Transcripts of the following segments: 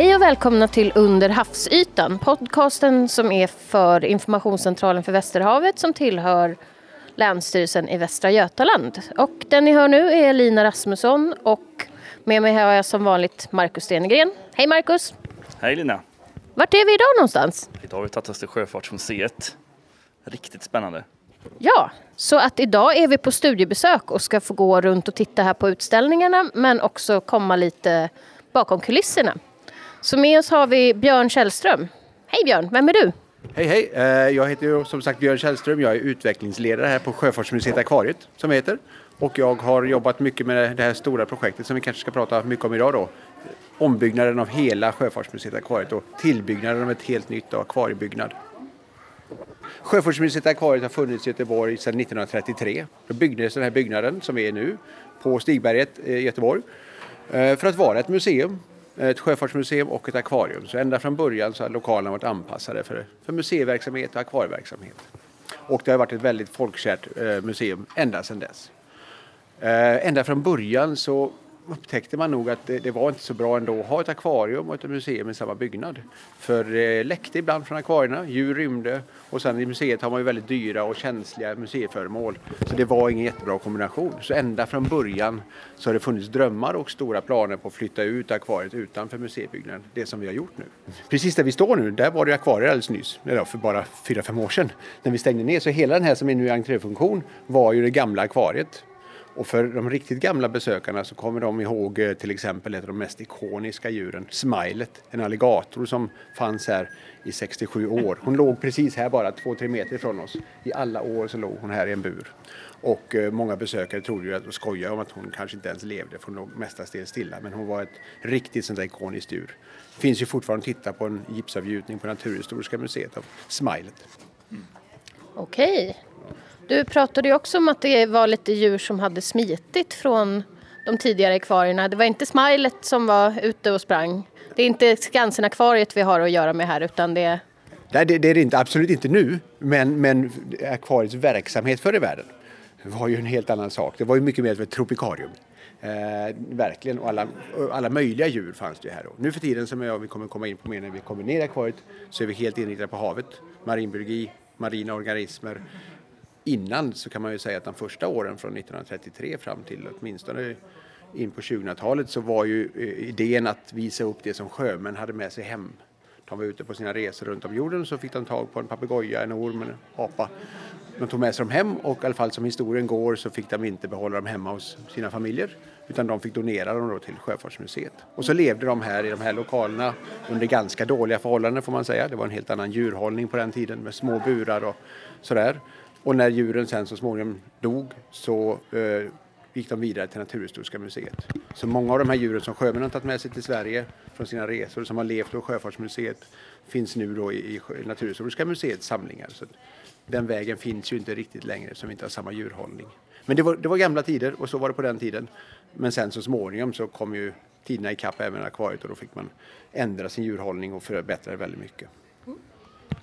Hej och välkomna till Under havsytan, podcasten som är för Informationscentralen för Västerhavet som tillhör Länsstyrelsen i Västra Götaland. Och den ni hör nu är Lina Rasmusson och med mig har jag som vanligt Markus Stenegren. Hej Markus! Hej Lina! Vart är vi idag någonstans? Idag har vi tagit oss till Sjöfartsmuseet. Riktigt spännande. Ja, så att idag är vi på studiebesök och ska få gå runt och titta här på utställningarna men också komma lite bakom kulisserna. Så med oss har vi Björn Källström. Hej Björn, vem är du? Hej hej! Eh, jag heter ju som sagt Björn Källström. Jag är utvecklingsledare här på Sjöfartsmuseet Akvariet som heter. Och jag har jobbat mycket med det här stora projektet som vi kanske ska prata mycket om idag då. Ombyggnaden av hela Sjöfartsmuseet Akvariet och tillbyggnaden av ett helt nytt akvariebyggnad. Sjöfartsmuseet Akvariet har funnits i Göteborg sedan 1933. Då byggdes den här byggnaden som vi är nu på Stigberget i Göteborg eh, för att vara ett museum ett sjöfartsmuseum och ett akvarium. Så ända från början så har lokalerna varit anpassade för, för museiverksamhet och akvarieverksamhet. Och det har varit ett väldigt folkkärt eh, museum ända sedan dess. Eh, ända från början så upptäckte man nog att det, det, var inte så bra ändå att ha ett akvarium och ett museum i samma byggnad. För det läckte ibland från akvarierna, djur rymde och sen i museet har man ju väldigt dyra och känsliga museiföremål. Så det var ingen jättebra kombination. Så ända från början så har det funnits drömmar och stora planer på att flytta ut akvariet utanför museibyggnaden. Det som vi har gjort nu. Precis där vi står nu, där var det akvarier alldeles nyss, eller för bara 4-5 år sedan. När vi stängde ner, så hela den här som är nu i entréfunktion var ju det gamla akvariet och för de riktigt gamla besökarna så kommer de ihåg eh, till exempel ett av de mest ikoniska djuren, Smilet, en alligator som fanns här i 67 år. Hon låg precis här bara 2-3 meter ifrån oss. I alla år så låg hon här i en bur. Och eh, många besökare trodde ju att, och skojade om att hon kanske inte ens levde för hon låg mestadels stilla. Men hon var ett riktigt sånt där ikoniskt djur. Det finns ju fortfarande att titta på en gipsavgjutning på Naturhistoriska museet av Smilet. Mm. Okej, okay. Du pratade ju också om att det var lite djur som hade smitit från de tidigare akvarierna. Det var inte Smilet som var ute och sprang. Det är inte Skansen-akvariet vi har att göra med här utan det Nej, det, det är det inte, absolut inte nu. Men, men akvariets verksamhet förr i världen var ju en helt annan sak. Det var ju mycket mer ett tropikarium. Eh, verkligen, och alla, alla möjliga djur fanns det här då. Nu för tiden, som jag, vi kommer komma in på mer när vi kommer ner i akvariet, så är vi helt inriktade på havet. Marinbiologi, marina organismer, innan så kan man ju säga att de första åren från 1933 fram till åtminstone in på 2000-talet så var ju eh, idén att visa upp det som sjömän hade med sig hem. De var ute på sina resor runt om jorden så fick de tag på en papegoja, en orm, en apa. De tog med sig dem hem och i alla fall som historien går så fick de inte behålla dem hemma hos sina familjer utan de fick donera dem då till Sjöfartsmuseet. Och så levde de här i de här lokalerna under ganska dåliga förhållanden får man säga. Det var en helt annan djurhållning på den tiden med små burar och sådär. Och när djuren sen så småningom dog så eh, gick de vidare till Naturhistoriska museet. Så många av de här djuren som sjömännen har tagit med sig till Sverige från sina resor som har levt på Sjöfartsmuseet finns nu då i, i Naturhistoriska museets samlingar. Så den vägen finns ju inte riktigt längre som inte har samma djurhållning. Men det var, det var gamla tider och så var det på den tiden. Men sen så småningom så kom ju tiderna ikapp även akvariet och då fick man ändra sin djurhållning och förbättra det väldigt mycket.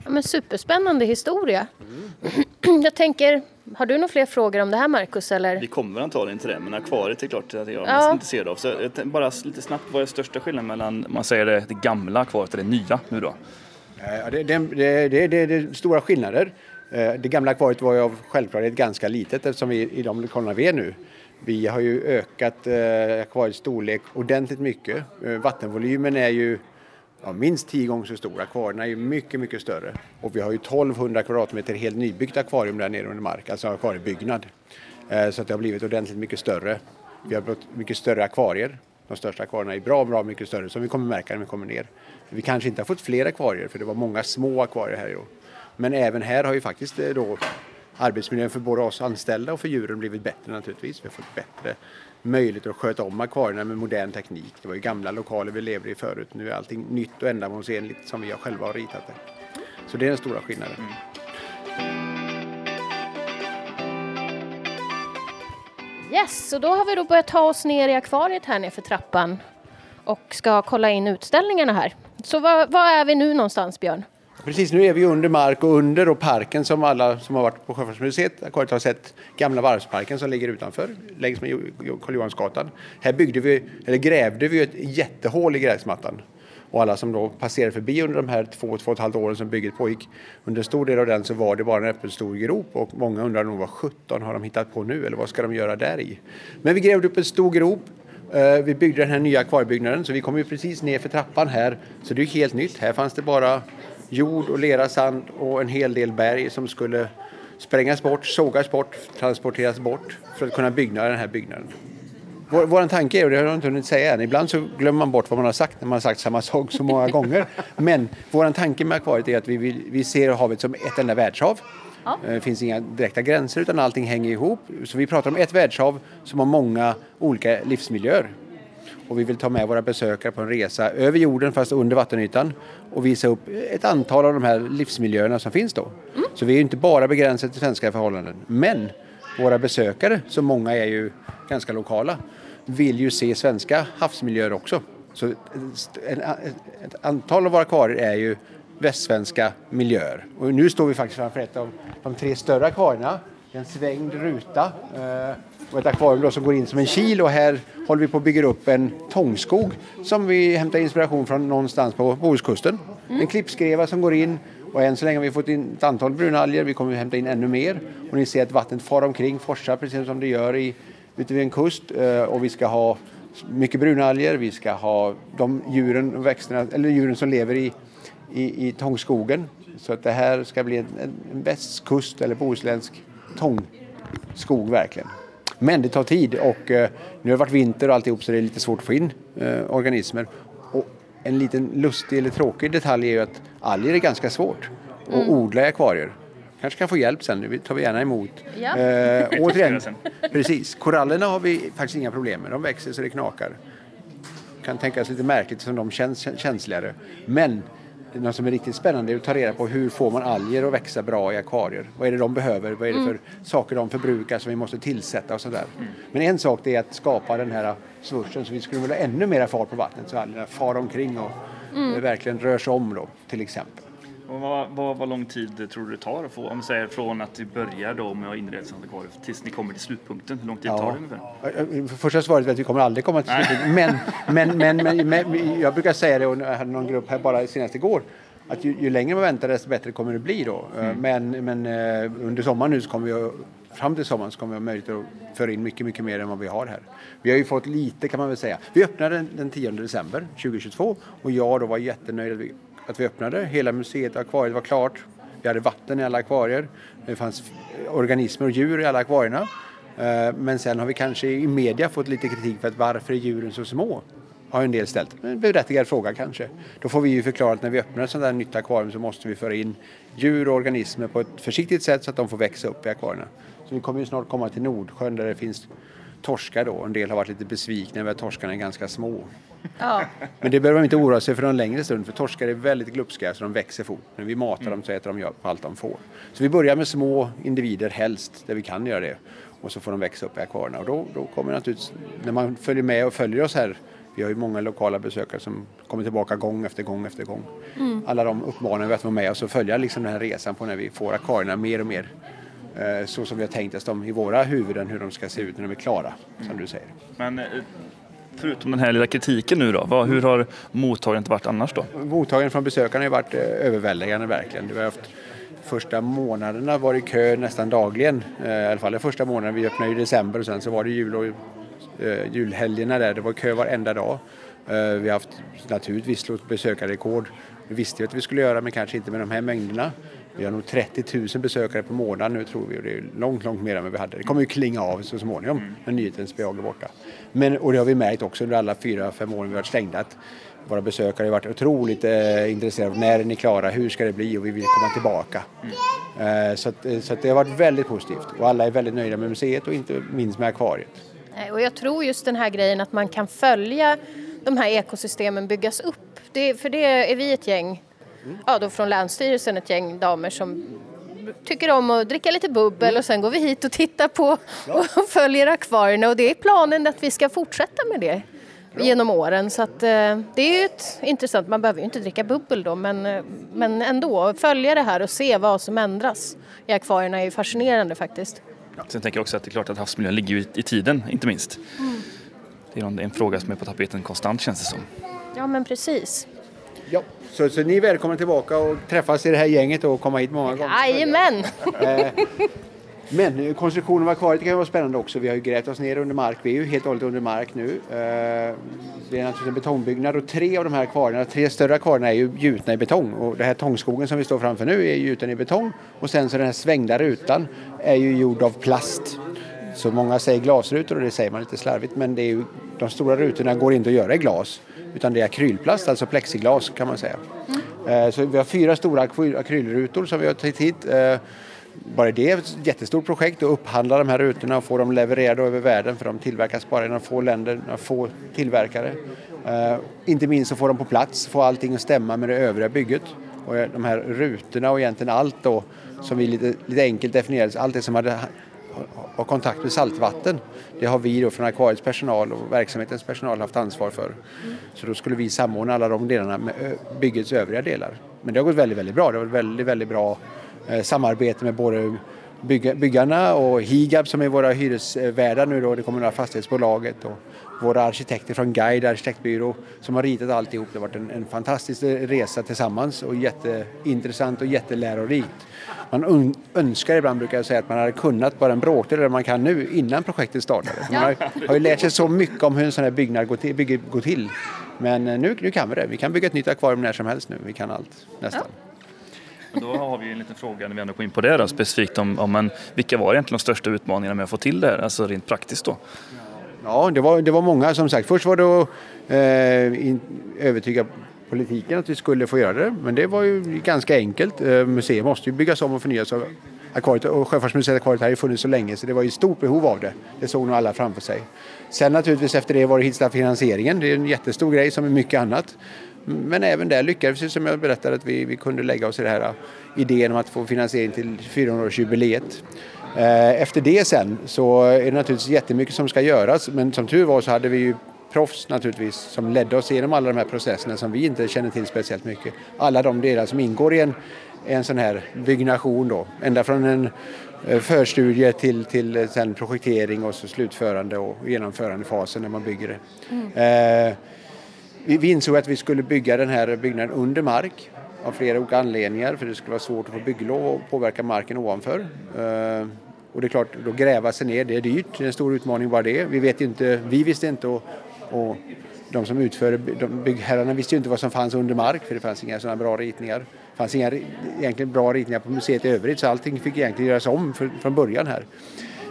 Ja, men superspännande historia. Mm. Jag tänker, har du några fler frågor om det här Marcus? Eller? Vi kommer antagligen till det, men akvariet är klart att jag är ja. mest intresserad av. Så bara lite snabbt, vad är största skillnaden mellan man säger det, det gamla akvariet och det nya nu då? Ja, det, det, det, det, är stora skillnader. Eh, det gamla akvariet var ju av självklarhet ganska litet eftersom vi i de lokalerna vi är nu vi har ju ökat eh, akvariets storlek ordentligt mycket. Eh, vattenvolymen är ju ja, minst tio gånger så stor. Akvarierna är ju mycket, mycket större. Och vi har ju 1200 kvadratmeter helt nybyggt akvarium där nere under mark, alltså akvariebyggnad. Eh, så att det har blivit ordentligt mycket större. Vi har blivit mycket större akvarier. De största akvarierna är bra, bra mycket större som vi kommer märka när vi kommer ner. Vi kanske inte har fått fler akvarier för det var många små akvarier här då. Men även här har ju faktiskt eh, då arbetsmiljön för både oss anställda och för djuren blivit bättre naturligtvis. Vi har fått bättre möjlighet att sköta om akvarierna med modern teknik. Det var ju gamla lokaler vi levde i förut. Nu är allting nytt och ändamålsenligt som vi själva har ritat det. Så det är den stora skillnaden. Mm. Yes, så då har vi då börjat ta oss ner i akvariet här nerför trappan och ska kolla in utställningarna här. Så var, var är vi nu någonstans Björn? Precis, nu är vi under mark och under och parken som alla som har varit på Sjöfartsmuseet har sett gamla varvsparken som ligger utanför längs med Karl Johansgatan. Här byggde vi, eller grävde vi ett jättehål i gräsmattan Och alla som då passerade förbi under de här två, två och ett halvt åren som bygget pågick, under en stor del av den så var det bara en öppen stor grop och många undrar nog vad 17 har de hittat på nu eller vad ska de göra där i? Men vi grävde upp en stor grop eh, vi byggde den här nya akvariebyggnaden så vi kom ju precis ner för trappan här. Så det är helt nytt. Här fanns det bara jord och lera, sand och en hel del berg som skulle sprängas bort, sågas bort, transporteras bort för att kunna bygga den här byggnaden. Vår, vår tanke är, och det har jag inte hunnit säga än, ibland så glömmer man bort vad man har sagt när man har sagt samma sak så många gånger. Men vår tanke med akvariet är att vi, vill, vi ser havet som ett enda världshav. Ja. Eh, det finns inga direkta gränser utan allting hänger ihop. Så vi pratar om ett världshav som har många olika livsmiljöer. Och vi vill ta med våra besökare på en resa över jorden fast under vattenytan och visa upp ett antal av de här livsmiljöerna som finns då. Mm. Så vi är inte bara begränsade till svenska förhållanden. Men våra besökare, som många är ju ganska lokala, vill ju se svenska havsmiljöer också. Så ett, antal av våra akvarier är ju västsvenska miljöer. Och nu står vi faktiskt framför ett av de tre större akvarierna. En svängd ruta eh, och ett akvarium då som går in som en kil och här håller vi på att bygga upp en tångskog som vi hämtar inspiration från någonstans på Bohuskusten. Mm. En klippskreva som går in och än så länge har vi fått in ett antal brunalger. Vi kommer att hämta in ännu mer och ni ser att vattnet far omkring, forsar precis som det gör i, ute vid en kust eh, och vi ska ha mycket brunalger, vi ska ha de djuren, och växterna, eller djuren som lever i i, i Tångskogen. Så att det här ska bli en, en västkust eller bohuslänsk tångskog verkligen. Men det tar tid och eh, nu har det varit vinter och alltihop så det är lite svårt att få in eh, organismer. Och en liten lustig eller tråkig detalj är ju att alger är ganska svårt att mm. odla i akvarier. Kanske kan få hjälp sen, det tar vi gärna emot. Ja. Eh, återigen, precis. Korallerna har vi faktiskt inga problem med, de växer så det knakar. Kan tänkas lite märkligt som de känns känsligare. Men något som är riktigt spännande är att ta reda på hur får man alger att växa bra i akvarier. Vad är det de behöver? Vad är det för mm. saker de förbrukar som vi måste tillsätta och sådär. Mm. Men en sak är att skapa den här swooschen så vi skulle vilja ha ännu mer fart på vattnet så algerna far omkring och mm. verkligen rör sig om då till exempel. Och vad, vad, vad lång tid tror du det tar att få, om säger från att vi börjar då med att inreda akvarium tills ni kommer till slutpunkten? Hur lång tid ja. tar det ungefär? Första svaret är att vi kommer aldrig komma till slutpunkten. Men, men, men, men, men, jag brukar säga det, och jag hade någon grupp här bara senast igår, att ju, ju längre man väntar desto bättre kommer det bli då. Mm. Men, men eh, under sommaren nu så kommer vi fram till sommaren så kommer vi ha möjlighet att föra in mycket, mycket mer än vad vi har här. Vi har ju fått lite kan man väl säga. Vi öppnade den, den 10 december 2022 och jag då var jättenöjd att vi öppnade. Hela museet och akvariet var klart. Vi hade vatten i alla akvarier. Det fanns organismer och djur i alla akvarierna. Eh, men sen har vi kanske i media fått lite kritik för att varför är djuren så små? Har en del ställt. En berättigad fråga kanske. Då får vi ju förklara att när vi öppnar ett sånt där nytt akvarium så måste vi föra in djur och organismer på ett försiktigt sätt så att de får växa upp i akvarierna. Så vi kommer ju snart komma till Nordsjön där det finns torskar då. En del har varit lite besvikna över att torskarna är ganska små. Ja. Men det behöver de inte oroa sig för någon längre stund för torskar är väldigt glupska så de växer fort. När vi matar mm. dem så äter de allt de får. Så vi börjar med små individer helst, där vi kan göra det. Och så får de växa upp i akvarierna. Och då, då kommer naturligtvis, när man följer med och följer oss här vi har ju många lokala besökare som kommer tillbaka gång efter gång efter gång. Mm. Alla de uppmanar vi att vara med oss och följa liksom den här resan på när vi får akvarierna mer och mer så som vi har tänkt oss dem i våra huvuden hur de ska se ut när de är klara, som mm. du säger. Men eh, förutom den här lilla kritiken nu då, hur har mottagandet varit annars då? Mottagandet från besökarna har varit eh, överväldigande verkligen. Vi har haft första månaderna var i kö nästan dagligen, i alla fall den första månaden. Vi öppnade i december och sen så var det jul och julhelgerna där, det var kö varenda dag. Vi har haft naturligtvis slått besökarrekord. Vi visste ju att vi skulle göra men kanske inte med de här mängderna. Vi har nog 30 000 besökare per månad nu tror vi och det är långt, långt mer än vad vi hade. Det kommer ju klinga av så småningom mm. när nyhetens behag är borta. Men, och det har vi märkt också under alla fyra, fem år vi varit stängda att våra besökare har varit otroligt eh, intresserade av när är ni klara, hur ska det bli och vi vill komma tillbaka. Mm. Eh, så, att, eh, så att det har varit väldigt positivt och alla är väldigt nöjda med museet och inte minst med akvariet. Och jag tror just den här grejen att man kan följa de här ekosystemen byggas upp. Det, för det är vi ett gäng ja, då från Länsstyrelsen ett gäng damer som tycker om att dricka lite bubbel mm. och sen går vi hit och tittar på och följer akvarierna och det är planen att vi ska fortsätta med det Bra. genom åren så att eh, det är ju ett intressant, man behöver ju inte dricka bubbel då men, eh, men ändå följa det här och se vad som ändras i akvarierna är ju fascinerande faktiskt. Ja. Sen tänker jag också att det är klart att havsmiljön ligger ju i tiden inte minst. Mm. Det är en fråga som är på tapeten konstant känns det som. Ja men precis. Ja, så, så ni är välkomna tillbaka och träffas i det här gänget och komma hit många gånger. Jajamän! Eh, men konstruktionen av akvariet kan ju vara spännande också. Vi har ju grävt oss ner under mark. Vi är ju helt och hållet under mark nu. Eh, det är naturligtvis en betongbyggnad och tre av de här akvarierna, tre större akvarierna är ju gjutna i betong. Och det här tångskogen som vi står framför nu är gjuten i betong. Och sen så den här svängda rutan är ju gjord av plast. Så många säger glasrutor och det säger man lite slarvigt men det är ju, de stora rutorna går inte att göra i glas utan det är akrylplast, alltså plexiglas kan man säga. Mm. Så vi har fyra stora akrylrutor som vi har tagit hit. Eh, bara det är ett jättestort projekt att upphandla de här rutorna och få dem levererade över världen för de tillverkas bara i några få länder, några få tillverkare. Uh, inte minst att få dem på plats, få allting att stämma med det övriga bygget. Och de här rutorna och egentligen allt då som vi lite, lite enkelt definierade, allt det som hade ha kontakt med saltvatten. Det har vi då från akvariets personal och verksamhetens personal haft ansvar för. Så då skulle vi samordna alla de delarna med byggets övriga delar. Men det har gått väldigt, väldigt bra. Det har varit väldigt, väldigt bra eh, samarbete med både byggarna och Higab som är våra hyresvärdar nu då, det kommunala fastighetsbolaget och våra arkitekter från Guide arkitektbyrå som har ritat alltihop. Det har varit en, en fantastisk resa tillsammans och jätteintressant och jättelärorikt. Man önskar ibland, brukar jag säga, att man hade kunnat bara en bråkdel av det man kan nu innan projektet startade. Man har, har ju lärt sig så mycket om hur en sån här byggnad går till. Bygge, går till. Men eh, nu, nu kan vi det. Vi kan bygga ett nytt akvarium när som helst nu. Vi kan allt, nästan. Ja. Då har vi en liten fråga när vi ändå går in på det då, specifikt om, om en, vilka var egentligen de största utmaningarna med att få till det här, alltså rent praktiskt då? Ja, det var, det var många som sagt. Först var det att eh, övertyga politiken att vi skulle få göra det, men det var ju ganska enkelt. Eh, museet måste ju byggas om och förnyas. Akvariet, och Sjöfartsmuseet Akvariet har ju funnits så länge så det var ju stort behov av det. Det såg nog alla framför sig. Sen naturligtvis efter det var det hitta finansieringen. Det är en jättestor grej som är mycket annat. Men även där lyckades vi som jag berättade att vi, vi kunde lägga oss i den här eh, idén om att få finansiering till 400-årsjubileet. Eh, efter det sen så är det naturligtvis jättemycket som ska göras men som tur var så hade vi ju proffs naturligtvis som ledde oss igenom alla de här processerna som vi inte känner till speciellt mycket. Alla de delar som ingår i en, en sån här byggnation då. Ända från en äh, förstudie till, till sen projektering och så slutförande och genomförandefasen när man bygger det. Mm. Vi, vi insåg att vi skulle bygga den här byggnaden under mark av flera olika anledningar för det skulle vara svårt att få bygglov och påverka marken ovanför. Och det är klart, då gräva sig ner, det är dyrt, det är en stor utmaning bara det. Vi vet inte, vi visste inte och, och de som utförde, de byggherrarna visste ju inte vad som fanns under mark för det fanns inga sådana bra ritningar. Det fanns inga egentligen bra ritningar på museet i övrigt så allting fick egentligen göras om för, från början här.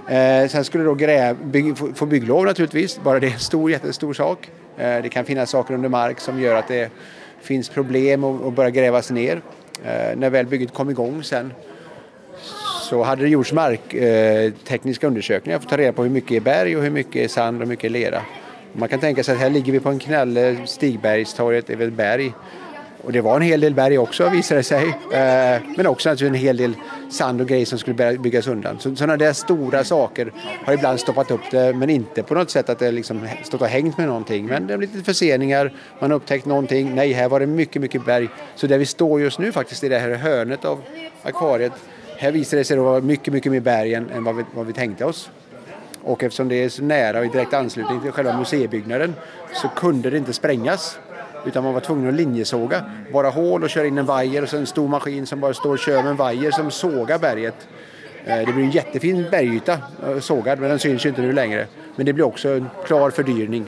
Eh, sen skulle då gräv, bygg, få bygglov naturligtvis, bara det är en stor, jättestor sak. Eh, det kan finnas saker under mark som gör att det finns problem och, börja grävas ner. Eh, när väl bygget kom igång sen så hade det gjorts marktekniska undersökningar för att ta reda på hur mycket är berg och hur mycket är sand och hur mycket är lera. Man kan tänka sig att här ligger vi på en knalle, eh, Stigbergstorget är väl berg och det var en hel del berg också visade det sig. Eh, men också naturligtvis en hel del sand och grejer som skulle byggas undan. Så, sådana där stora saker har ibland stoppat upp det men inte på något sätt att det liksom stått och hängt med någonting. Men det har blivit lite förseningar, man har upptäckt någonting. Nej, här var det mycket, mycket berg. Så där vi står just nu faktiskt i det här hörnet av akvariet. Här visade det sig vara mycket, mycket mer berg än, än vad, vi, vad vi tänkte oss. Och eftersom det är så nära och i direkt anslutning till själva museibyggnaden så kunde det inte sprängas. Utan man var tvungen att linjesåga, bara hål och köra in en vajer och så en stor maskin som bara står och kör med en vajer som sågar berget. Eh, det blir en jättefin bergyta eh, sågad men den syns ju inte nu längre. Men det blir också en klar fördyring.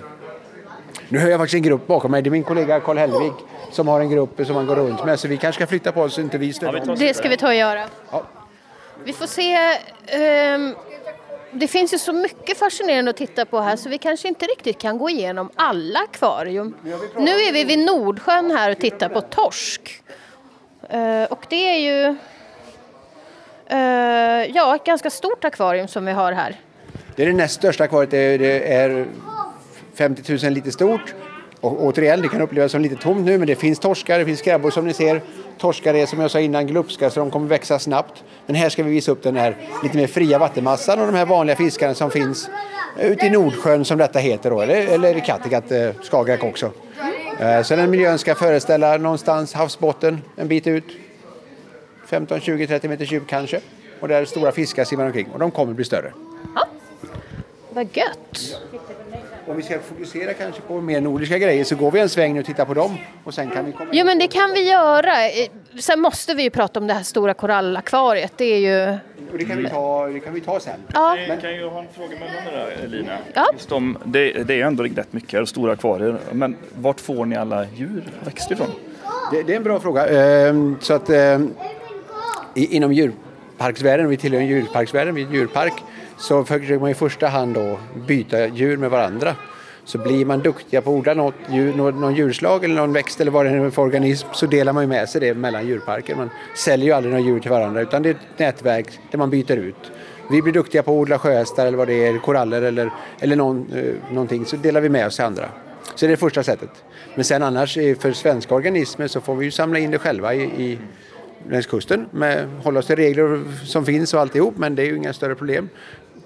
Nu hör jag faktiskt en grupp bakom mig. Det är min kollega Karl Hellvik som har en grupp som han går runt med. Så vi kanske ska flytta på oss så inte vi stöter Det ska vi ta och göra. Ja. Vi får se. Um det finns ju så mycket fascinerande att titta på här så vi kanske inte riktigt kan gå igenom alla akvarium. Nu är vi vid Nordsjön här och tittar på torsk. Uh, och det är ju uh, ja, ett ganska stort akvarium som vi har här. Det är det näst största akvariet. Det är 50 000 liter stort och återigen, det kan upplevas som lite tomt nu men det finns torskar, det finns krabbor som ni ser. Torskar är som jag sa innan glupska så de kommer växa snabbt. Men här ska vi visa upp den här lite mer fria vattenmassan och de här vanliga fiskarna som finns ute i Nordsjön som detta heter då, eller, eller i Kattegatt, eh, Skagerrak också. Eh, så den miljön ska föreställa någonstans havsbotten en bit ut. 15, 20, 30 meter djup kanske. Och där stora fiskar simmar omkring och de kommer bli större. Ja. Vad gött! Om vi ska fokusera kanske på mer nordiska grejer så går vi en sväng och tittar på dem och sen kan vi komma Jo men det kan vi göra. Sen måste vi ju prata om det här stora korallakvariet. Det är ju... Och det kan vi ta, det kan vi ta sen. Ja. Men kan jag ha en fråga mellan det där Lina? Ja. Just om, det, det är ändå rätt mycket stora akvarier. Men vart får ni alla djur växter ifrån? Det, det, är en bra fråga. Ehm, så att, ehm, inom djurparksvärlden, vi tillhör djurparksvärlden, vi är djurpark, så försöker man i första hand då byta djur med varandra. Så blir man duktiga på att odla något djur, någon djurslag eller någon växt eller vad det är för organism så delar man ju med sig det mellan djurparker. Man säljer ju aldrig några djur till varandra utan det är ett nätverk där man byter ut. Vi blir duktiga på att odla sjöhästar eller vad det är, koraller eller, eller någon, eh, någonting så delar vi med oss till andra. Så det är det första sättet. Men sen annars eh, för svenska organismer så får vi ju samla in det själva i, i längs kusten. Med, hålla oss till regler som finns och alltihop men det är ju inga större problem.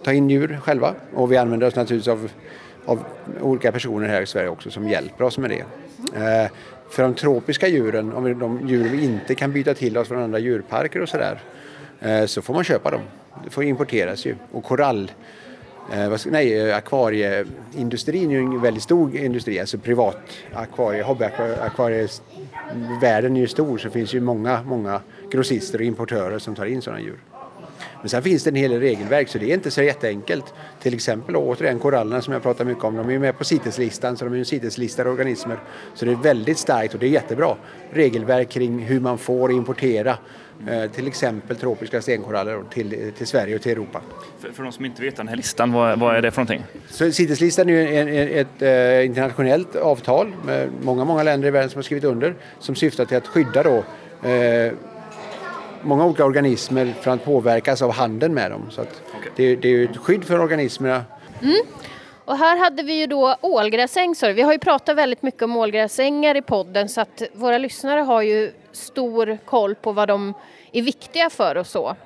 Ta in djur själva och vi använder oss naturligtvis av, av olika personer här i Sverige också som hjälper oss med det. Eh, för de tropiska djuren, om vi, de djur vi inte kan byta till oss från andra djurparker och sådär, eh, så får man köpa dem. Det får importeras ju. Och korall Eh, nej, eh, akvarieindustrin är ju en väldigt stor industri, alltså privat akvarie, hobbyakvarievärlden är ju stor så det finns ju många, många grossister och importörer som tar in sådana djur. Men sen finns det en hel del regelverk så det är inte så jätteenkelt. Till exempel återigen korallerna som jag pratar mycket om, de är ju med på CITES-listan så de är ju CITES-listade organismer. Så det är väldigt starkt och det är jättebra regelverk kring hur man får importera Eh, till exempel tropiska stenkoraller till, till Sverige och till Europa. För, för de som inte vet den här listan, vad, vad är det för någonting? CITES-listan är en, en, ett eh, internationellt avtal med många, många länder i världen som har skrivit under som syftar till att skydda då, eh, många olika organismer från att påverkas av handeln med dem. Så okay. det, det, är ett skydd för organismerna. Mm. Och här hade vi ju då ålgräsäng. Vi har ju pratat väldigt mycket om ålgräsängar i podden så att våra lyssnare har ju stor koll på vad de är viktiga för och så.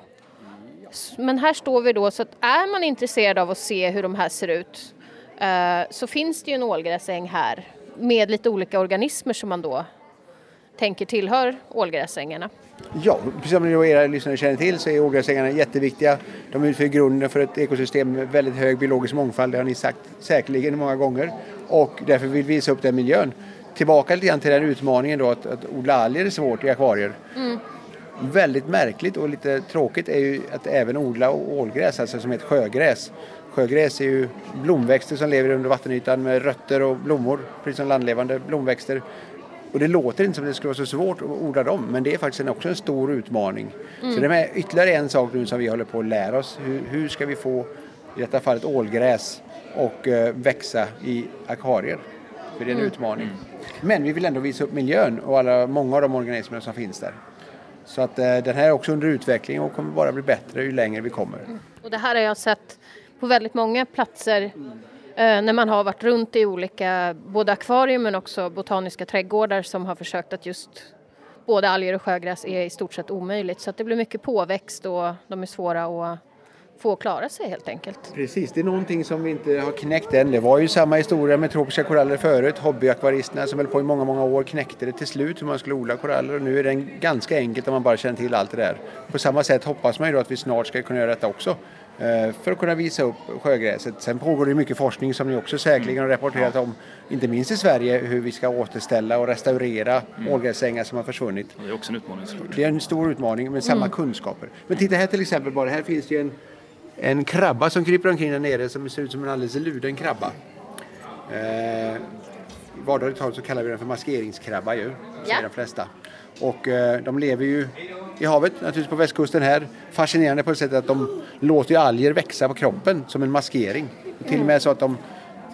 Men här står vi då så att är man intresserad av att se hur de här ser ut eh, så finns det ju en ålgräsäng här med lite olika organismer som man då tänker tillhör ålgräsängarna. Ja, precis som era lyssnare känner till så är ålgräsängarna jätteviktiga. De utgör grunden för ett ekosystem med väldigt hög biologisk mångfald, det har ni sagt säkerligen många gånger. Och därför vill vi visa upp den miljön. Tillbaka lite grann till den utmaningen då att, att odla alger är svårt i akvarier. Mm. Väldigt märkligt och lite tråkigt är ju att även odla ålgräs, alltså som ett sjögräs. Sjögräs är ju blomväxter som lever under vattenytan med rötter och blommor, precis som landlevande blomväxter. Och det låter inte som det skulle vara så svårt att odla dem men det är faktiskt också en stor utmaning. Mm. Så det är ytterligare en sak nu som vi håller på att lära oss. Hur, hur ska vi få i detta fallet ålgräs och uh, växa i akvarier? För det är en mm. utmaning. Men vi vill ändå visa upp miljön och alla, många av de organismer som finns där. Så att uh, den här är också under utveckling och kommer bara bli bättre ju längre vi kommer. Mm. Och det här har jag sett på väldigt många platser Eh, Eh, när man har varit runt i olika, både akvarium men också botaniska trädgårdar som har försökt att just både alger och sjögräs är i stort sett omöjligt så att det blir mycket påväxt och de är svåra att få klara sig helt enkelt. Precis, det är någonting som vi inte har knäckt än. Det var ju samma historia med tropiska koraller förut. Hobbyakvaristerna som höll på i många, många år knäckte det till slut hur man skulle odla koraller och nu är det ganska enkelt om man bara känner till allt det där. På samma sätt hoppas man ju då att vi snart ska kunna göra detta också. Eh, för att kunna visa upp sjögräset. Sen pågår det mycket forskning som ni också säkerligen har rapporterat om, inte minst i Sverige, hur vi ska återställa och restaurera mm. ålgräsängar som har försvunnit. Det är också en utmaning såklart. Det är en stor utmaning med samma mm. kunskaper. Men titta här till exempel bara, här finns det en, en krabba som kryper omkring där nere som ser ut som en alldeles luden krabba. Eh, I vardagligt tal så kallar vi den för maskeringskrabba ju, säger ja. de flesta. Och eh, de lever ju i havet, naturligtvis på västkusten här. Fascinerande på det sättet att de låter ju alger växa på kroppen som en maskering. Och till och med så att de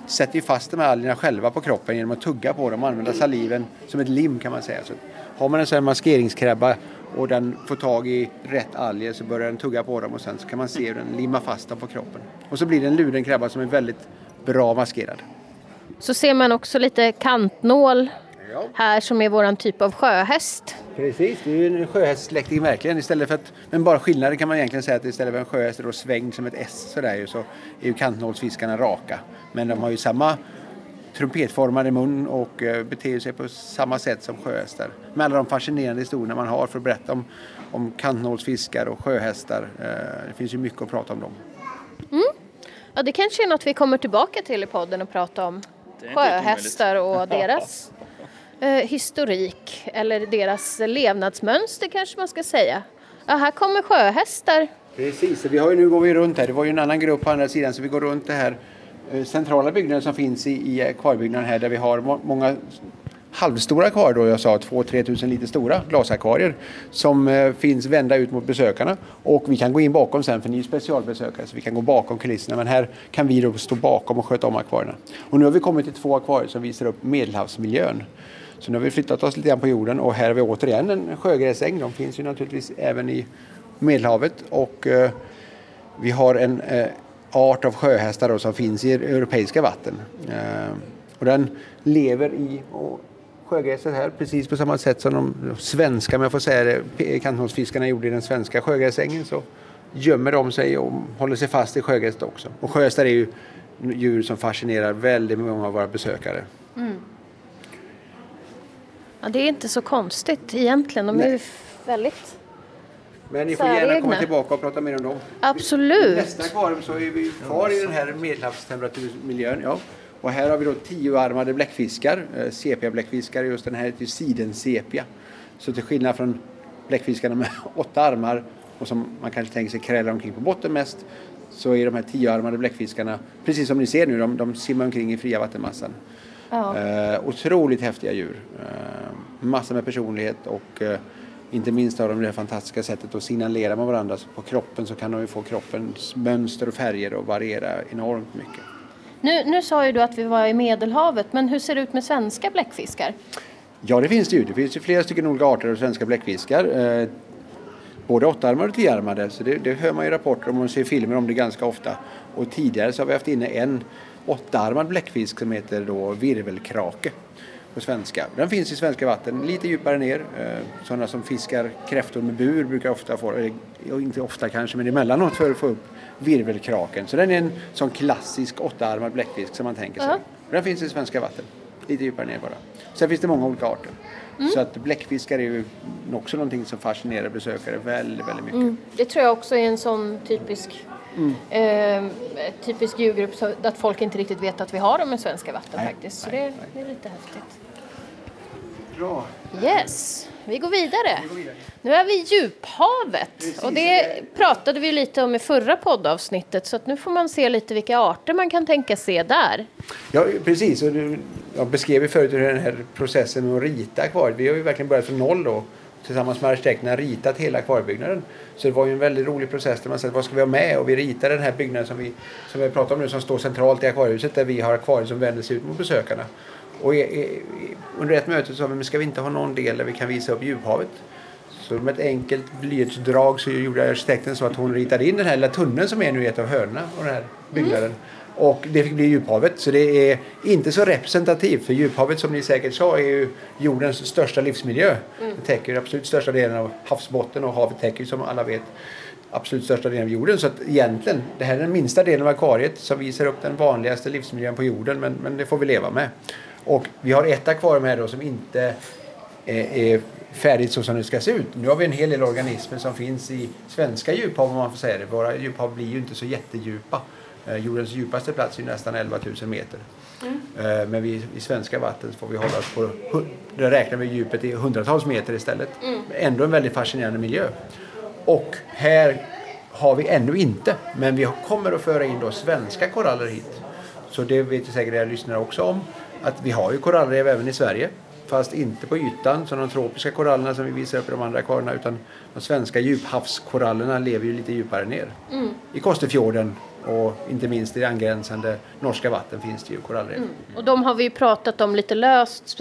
sätter fast de här algerna själva på kroppen genom att tugga på dem och använda saliven som ett lim kan man säga. Så har man en sån här maskeringskrabba och den får tag i rätt alger så börjar den tugga på dem och sen så kan man se hur den limmar fast dem på kroppen. Och så blir det en luren krabba som är väldigt bra maskerad. Så ser man också lite kantnål ja. här som är våran typ av sjöhäst. Precis, det är ju en sjöhästsläkting verkligen. Istället för att, men bara skillnaden kan man egentligen säga att istället för en sjöhäst är svängd som ett S sådär ju, så är ju kantnålsfiskarna raka. Men de har ju samma trumpetformade mun och eh, beter sig på samma sätt som sjöhästar. Med alla de fascinerande historierna man har för att berätta om, om kantnålsfiskar och sjöhästar. Eh, det finns ju mycket att prata om dem. Mm. Ja, det kanske är något vi kommer tillbaka till i podden och prata om. Sjöhästar och deras Eh, historik eller deras levnadsmönster kanske man ska säga. Ja, här kommer sjöhästar. Precis, vi har ju, nu går vi runt här. Det var ju en annan grupp på andra sidan så vi går runt det här eh, centrala byggnaden som finns i, i eh, akvariebyggnaden här där vi har må många halvstora akvarier då jag sa, 2-3 tusen lite stora glasakvarier som eh, finns vända ut mot besökarna och vi kan gå in bakom sen för ni är specialbesökare så vi kan gå bakom kulisserna men här kan vi då stå bakom och sköta om akvarierna. Och nu har vi kommit till två akvarier som visar upp medelhavsmiljön. Så nu har vi flyttat oss lite grann på jorden och här har vi återigen en sjögräsäng. De finns ju naturligtvis även i Medelhavet och eh, vi har en eh, art av sjöhästar då, som finns i europeiska vatten. Eh, och den lever i sjögräset här precis på samma sätt som de svenska, men jag får säga det, kanthållsfiskarna gjorde i den svenska sjögräsängen så gömmer de sig och håller sig fast i sjögräset också. Och sjöhästar är ju djur som fascinerar väldigt många av våra besökare. Mm. Ja, det är inte så konstigt egentligen. De är ju väldigt men ni får gärna komma tillbaka och prata mer om dem. Absolut. Nästa kvar så är vi kvar i den här medelhavstemperaturmiljön. Ja. Och här har vi då tioarmade bläckfiskar, eh, sepia-bläckfiskar. Just den här heter sidensepia. Så till skillnad från bläckfiskarna med åtta armar och som man kanske tänker sig krälar omkring på botten mest så är de här tioarmade bläckfiskarna, precis som ni ser nu, de, de simmar omkring i fria vattenmassan. Ja. Eh, otroligt häftiga djur. Eh, massor med personlighet och eh, inte minst har de det fantastiska sättet att signalera med varandra. Så på kroppen så kan de ju få kroppens mönster och färger att variera enormt mycket. Nu, nu sa ju du att vi var i Medelhavet, men hur ser det ut med svenska bläckfiskar? Ja, det finns det ju. Det finns ju flera stycken olika arter av svenska bläckfiskar. Eh, både åttaarmade och tioarmade, så det, det, hör man ju rapporter om och ser filmer om det ganska ofta. Och tidigare så har vi haft inne en åttaarmad bläckfisk som heter då virvelkrake på svenska. Den finns i svenska vatten, lite djupare ner. Eh, sådana som fiskar kräftor med bur brukar ofta få, eller inte ofta kanske, men emellanåt för att få upp virvelkraken. Så den är en sån klassisk åttaarmad bläckfisk som man tänker sig. Uh -huh. Den finns i svenska vatten, lite djupare ner bara. Sen finns det många olika arter. Mm. Så att bläckfiskar är ju också någonting som fascinerar besökare väldigt, väldigt mycket. Mm. Det tror jag också är en sån typisk Mm. Eh, typisk djurgrupp så att folk inte riktigt vet att vi har dem i svenska vatten nej, faktiskt. Så nej, det, det, är lite häftigt. Bra. Yes, vi går vidare. Vi går vidare. Nu är vi i djuphavet Precis. och det pratade vi lite om i förra poddavsnittet så att nu får man se lite vilka arter man kan tänka se där. Ja, precis. Och jag beskrev ju förut hur den här processen med att rita akvariet. Vi har ju verkligen börjat från noll då tillsammans med arkitekterna ritat hela akvariebyggnaden. Så det var ju en väldigt rolig process där man sa vad ska vi ha med och vi ritade den här byggnaden som vi, som vi pratar om nu som står centralt i akvariehuset där vi har akvarier som vänder sig ut mot besökarna. Och under ett möte sa vi, men ska vi inte ha någon del där vi kan visa upp djuphavet? Så med ett enkelt blyertsdrag så gjorde arkitekten så att hon ritade in den här lilla tunneln som är nu i ett av hörnen av den här byggnaden. Mm. Och det fick bli djuphavet. Så det är inte så representativt. För djuphavet som ni säkert sa är ju jordens största livsmiljö. Mm. Det täcker absolut största delen av havsbotten och havet täcker som alla vet absolut största delen av jorden. Så att egentligen, det här är den minsta delen av akvariet som visar upp den vanligaste livsmiljön på jorden. Men, men det får vi leva med. Och vi har ett akvarium här då som inte är, är färdigt så som det ska se ut. Nu har vi en hel del organismer som finns i svenska djuphav om man får säga det. Våra djuphav blir ju inte så jättedjupa. Eh, jordens djupaste plats är nästan 11 000 meter. Mm. Eh, men vi, i svenska vatten får vi hålla oss på, där räknar vi djupet i hundratals meter istället. Mm. Ändå en väldigt fascinerande miljö. Och här har vi ännu inte, men vi kommer att föra in då svenska koraller hit. Så det vet ju säkert era lyssnare också om. Att vi har ju korallrev även i Sverige. Fast inte på ytan som de tropiska korallerna som vi visar upp i de andra akvarierna utan de svenska djuphavskorallerna lever ju lite djupare ner. Mm. I Kosterfjorden och inte minst i angränsande norska vatten finns det ju korallrev. Mm. Och de har vi ju pratat om lite löst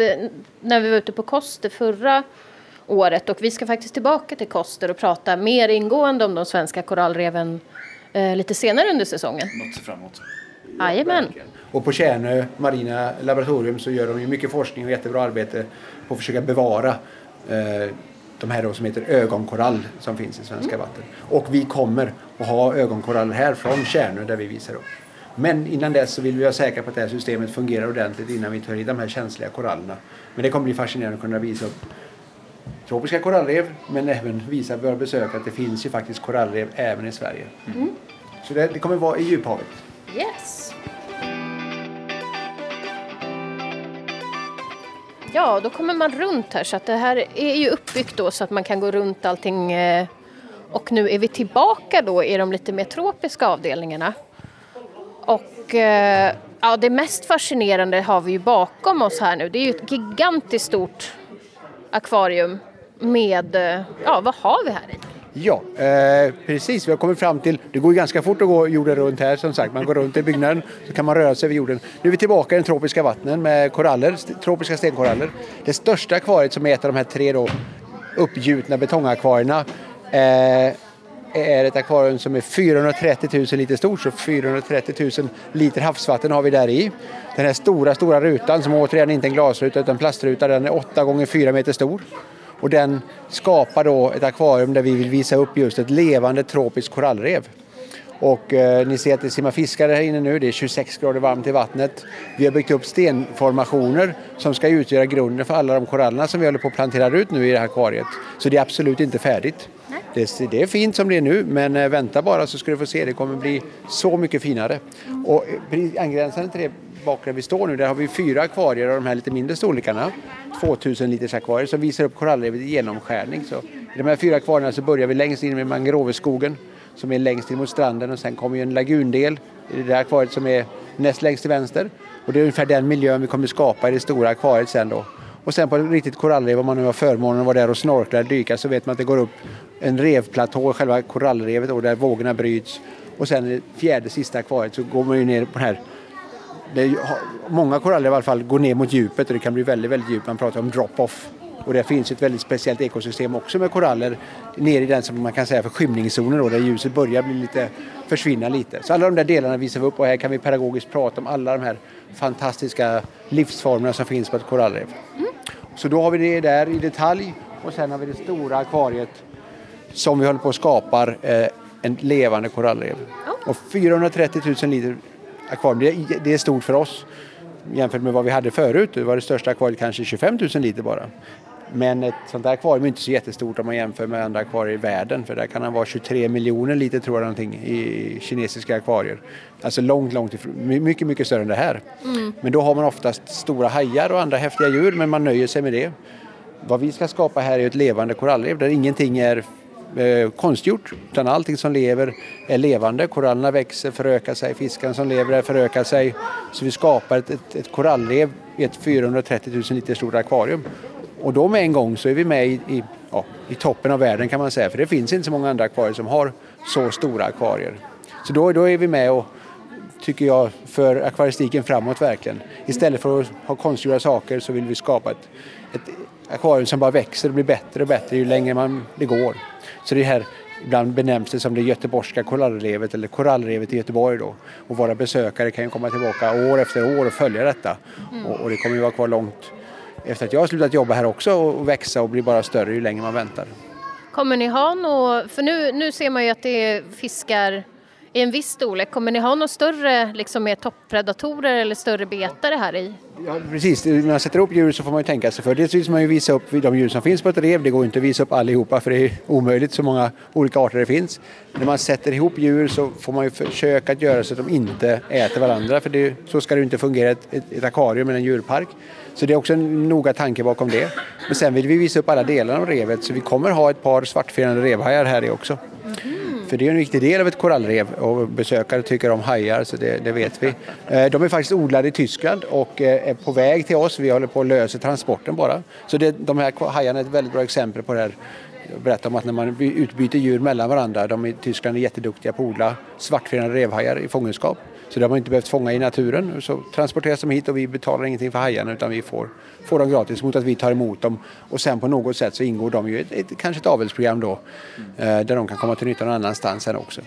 när vi var ute på Koster förra året och vi ska faktiskt tillbaka till Koster och prata mer ingående om de svenska korallreven eh, lite senare under säsongen. Något fram emot. Jajamän. Och på Tjärnö marina laboratorium så gör de ju mycket forskning och jättebra arbete på att försöka bevara eh, de här då som heter ögonkorall som finns i svenska mm. vatten. Och vi kommer att ha ögonkoraller här från Tjärnö där vi visar upp. Men innan dess så vill vi vara säkra på att det här systemet fungerar ordentligt innan vi tar i de här känsliga korallerna. Men det kommer bli fascinerande att kunna visa upp tropiska korallrev men även visa våra besökare att det finns ju faktiskt korallrev även i Sverige. Mm. Så det, det kommer vara i djuphavet. Yes. Ja, då kommer man runt här så att det här är ju uppbyggt då så att man kan gå runt allting eh, och nu är vi tillbaka då i de lite mer tropiska avdelningarna. Och eh, ja, det mest fascinerande har vi ju bakom oss här nu. Det är ju ett gigantiskt stort akvarium med, eh, ja vad har vi här i? Ja, eh, precis. Vi har kommit fram till, det går ju ganska fort att gå jorden runt här som sagt. Man går runt i byggnaden så kan man röra sig över jorden. Nu är vi tillbaka i den tropiska vattnen med koraller, tropiska stenkoraller. Det största akvariet som är ett av de här tre då uppgjutna betongakvarierna eh, är ett akvarium som är 430 000 liter stort, så 430 000 liter havsvatten har vi där i. Den här stora, stora rutan som återigen inte är en glasruta utan plastruta, den är 8 gånger 4 meter stor. Och den skapar då ett akvarium där vi vill visa upp just ett levande tropiskt korallrev. Och eh, ni ser att det simmar fiskar här inne nu. Det är 26 grader varmt i vattnet. Vi har byggt upp stenformationer som ska utgöra grunden för alla de korallerna som vi håller på att plantera ut nu i det här akvariet. Så det är absolut inte färdigt. Det, det, är fint som det är nu men eh, vänta bara så ska du få se. Det kommer bli så mycket finare. Och eh, angränsande till det bak där vi står nu, där har vi fyra akvarier av de här lite mindre storlekarna. 2000 liters akvarier som visar upp korallrevet i genomskärning. Så I de här fyra akvarierna så börjar vi längst in med mangroveskogen som är längst in mot stranden och sen kommer ju en lagundel i det där akvariet som är näst längst till vänster. Och det är ungefär den miljön vi kommer skapa i det stora akvariet sen då. Och sen på ett riktigt korallrev, om man nu har förmånen att vara där och snorkla eller dyka, så vet man att det går upp en revplatå, själva korallrevet, och där vågorna bryts. Och sen i fjärde sista akvariet så går man ju ner på den här är, många koraller i alla fall går ner mot djupet och det kan bli väldigt, väldigt djupt. Man pratar om drop-off. Och det finns ett väldigt speciellt ekosystem också med koraller ner i den som man kan säga för skymningszonen då, där ljuset börjar bli lite, försvinna lite. Så alla de där delarna visar vi upp och här kan vi pedagogiskt prata om alla de här fantastiska livsformerna som finns på ett korallrev. Mm. Så då har vi det där i detalj och sen har vi det stora akvariet som vi håller på att skapa eh, en levande korallrev. Oh. Och 430 000 liter akvarium. Det, det är stort för oss jämfört med vad vi hade förut. Det var det största akvariet kanske 25 000 liter bara. Men ett sånt här akvarium är inte så jättestort om man jämför med andra akvarier i världen. För där kan han vara 23 miljoner liter tror jag någonting i kinesiska akvarier. Alltså långt, långt ifrån. Mycket, mycket större än det här. Mm. Men då har man oftast stora hajar och andra häftiga djur men man nöjer sig med det. Vad vi ska skapa här är ett levande korallrev där ingenting är eh, konstgjort. Utan allting som lever är levande. Korallerna växer, förökar sig, fiskarna som lever där förökar sig. Så vi skapar ett, ett, ett korallrev i ett 430 000 liter stort akvarium. Och då med en gång så är vi med i, i, ja, i toppen av världen kan man säga. För det finns inte så många andra akvarier som har så stora akvarier. Så då, då är vi med och tycker jag, för akvaristiken framåt verkligen. Istället för att ha konstgjorda saker så vill vi skapa ett, ett akvarium som bara växer och blir bättre och bättre ju längre man, det går. Så det här Ibland benämns det som det göteborgska korallrevet eller korallrevet i Göteborg då. Och våra besökare kan ju komma tillbaka år efter år och följa detta. Mm. Och, och, det kommer ju vara kvar långt efter att jag har slutat jobba här också och växa och bli bara större ju längre man väntar. Kommer ni ha något, för nu, nu ser man ju att det är fiskar i en viss storlek. Kommer ni ha några större liksom mer toppredatorer eller större betare här i? Ja, precis. När man sätter upp djur så får man ju tänka sig för. Dels vill man ju visa upp de djur som finns på ett rev. Det går inte att visa upp allihopa för det är omöjligt så många olika arter det finns. När man sätter ihop djur så får man ju försöka att göra så att de inte äter varandra för det, så ska det inte fungera ett, ett, ett akvarium eller en djurpark. Så det är också en noga tanke bakom det. Men sen vill vi visa upp alla delar av revet så vi kommer ha ett par svartfenade revhajar här i också. För det är en viktig del av ett korallrev och besökare tycker om hajar så det, det, vet vi. Eh, de är faktiskt odlade i Tyskland och eh, är på väg till oss. Vi håller på att lösa transporten bara. Så det, de här hajarna är ett väldigt bra exempel på det här berätta om att när man utbyter djur mellan varandra, de i Tyskland är jätteduktiga på att odla svartfenade revhajar i fångenskap. Så det har man inte behövt fånga i naturen. Så transporteras de hit och vi betalar ingenting för hajarna utan vi får, får dem gratis mot att vi tar emot dem. Och sen på något sätt så ingår de ju i ett, ett, kanske ett avelsprogram då mm. där de kan komma till nytta någon annanstans sen också.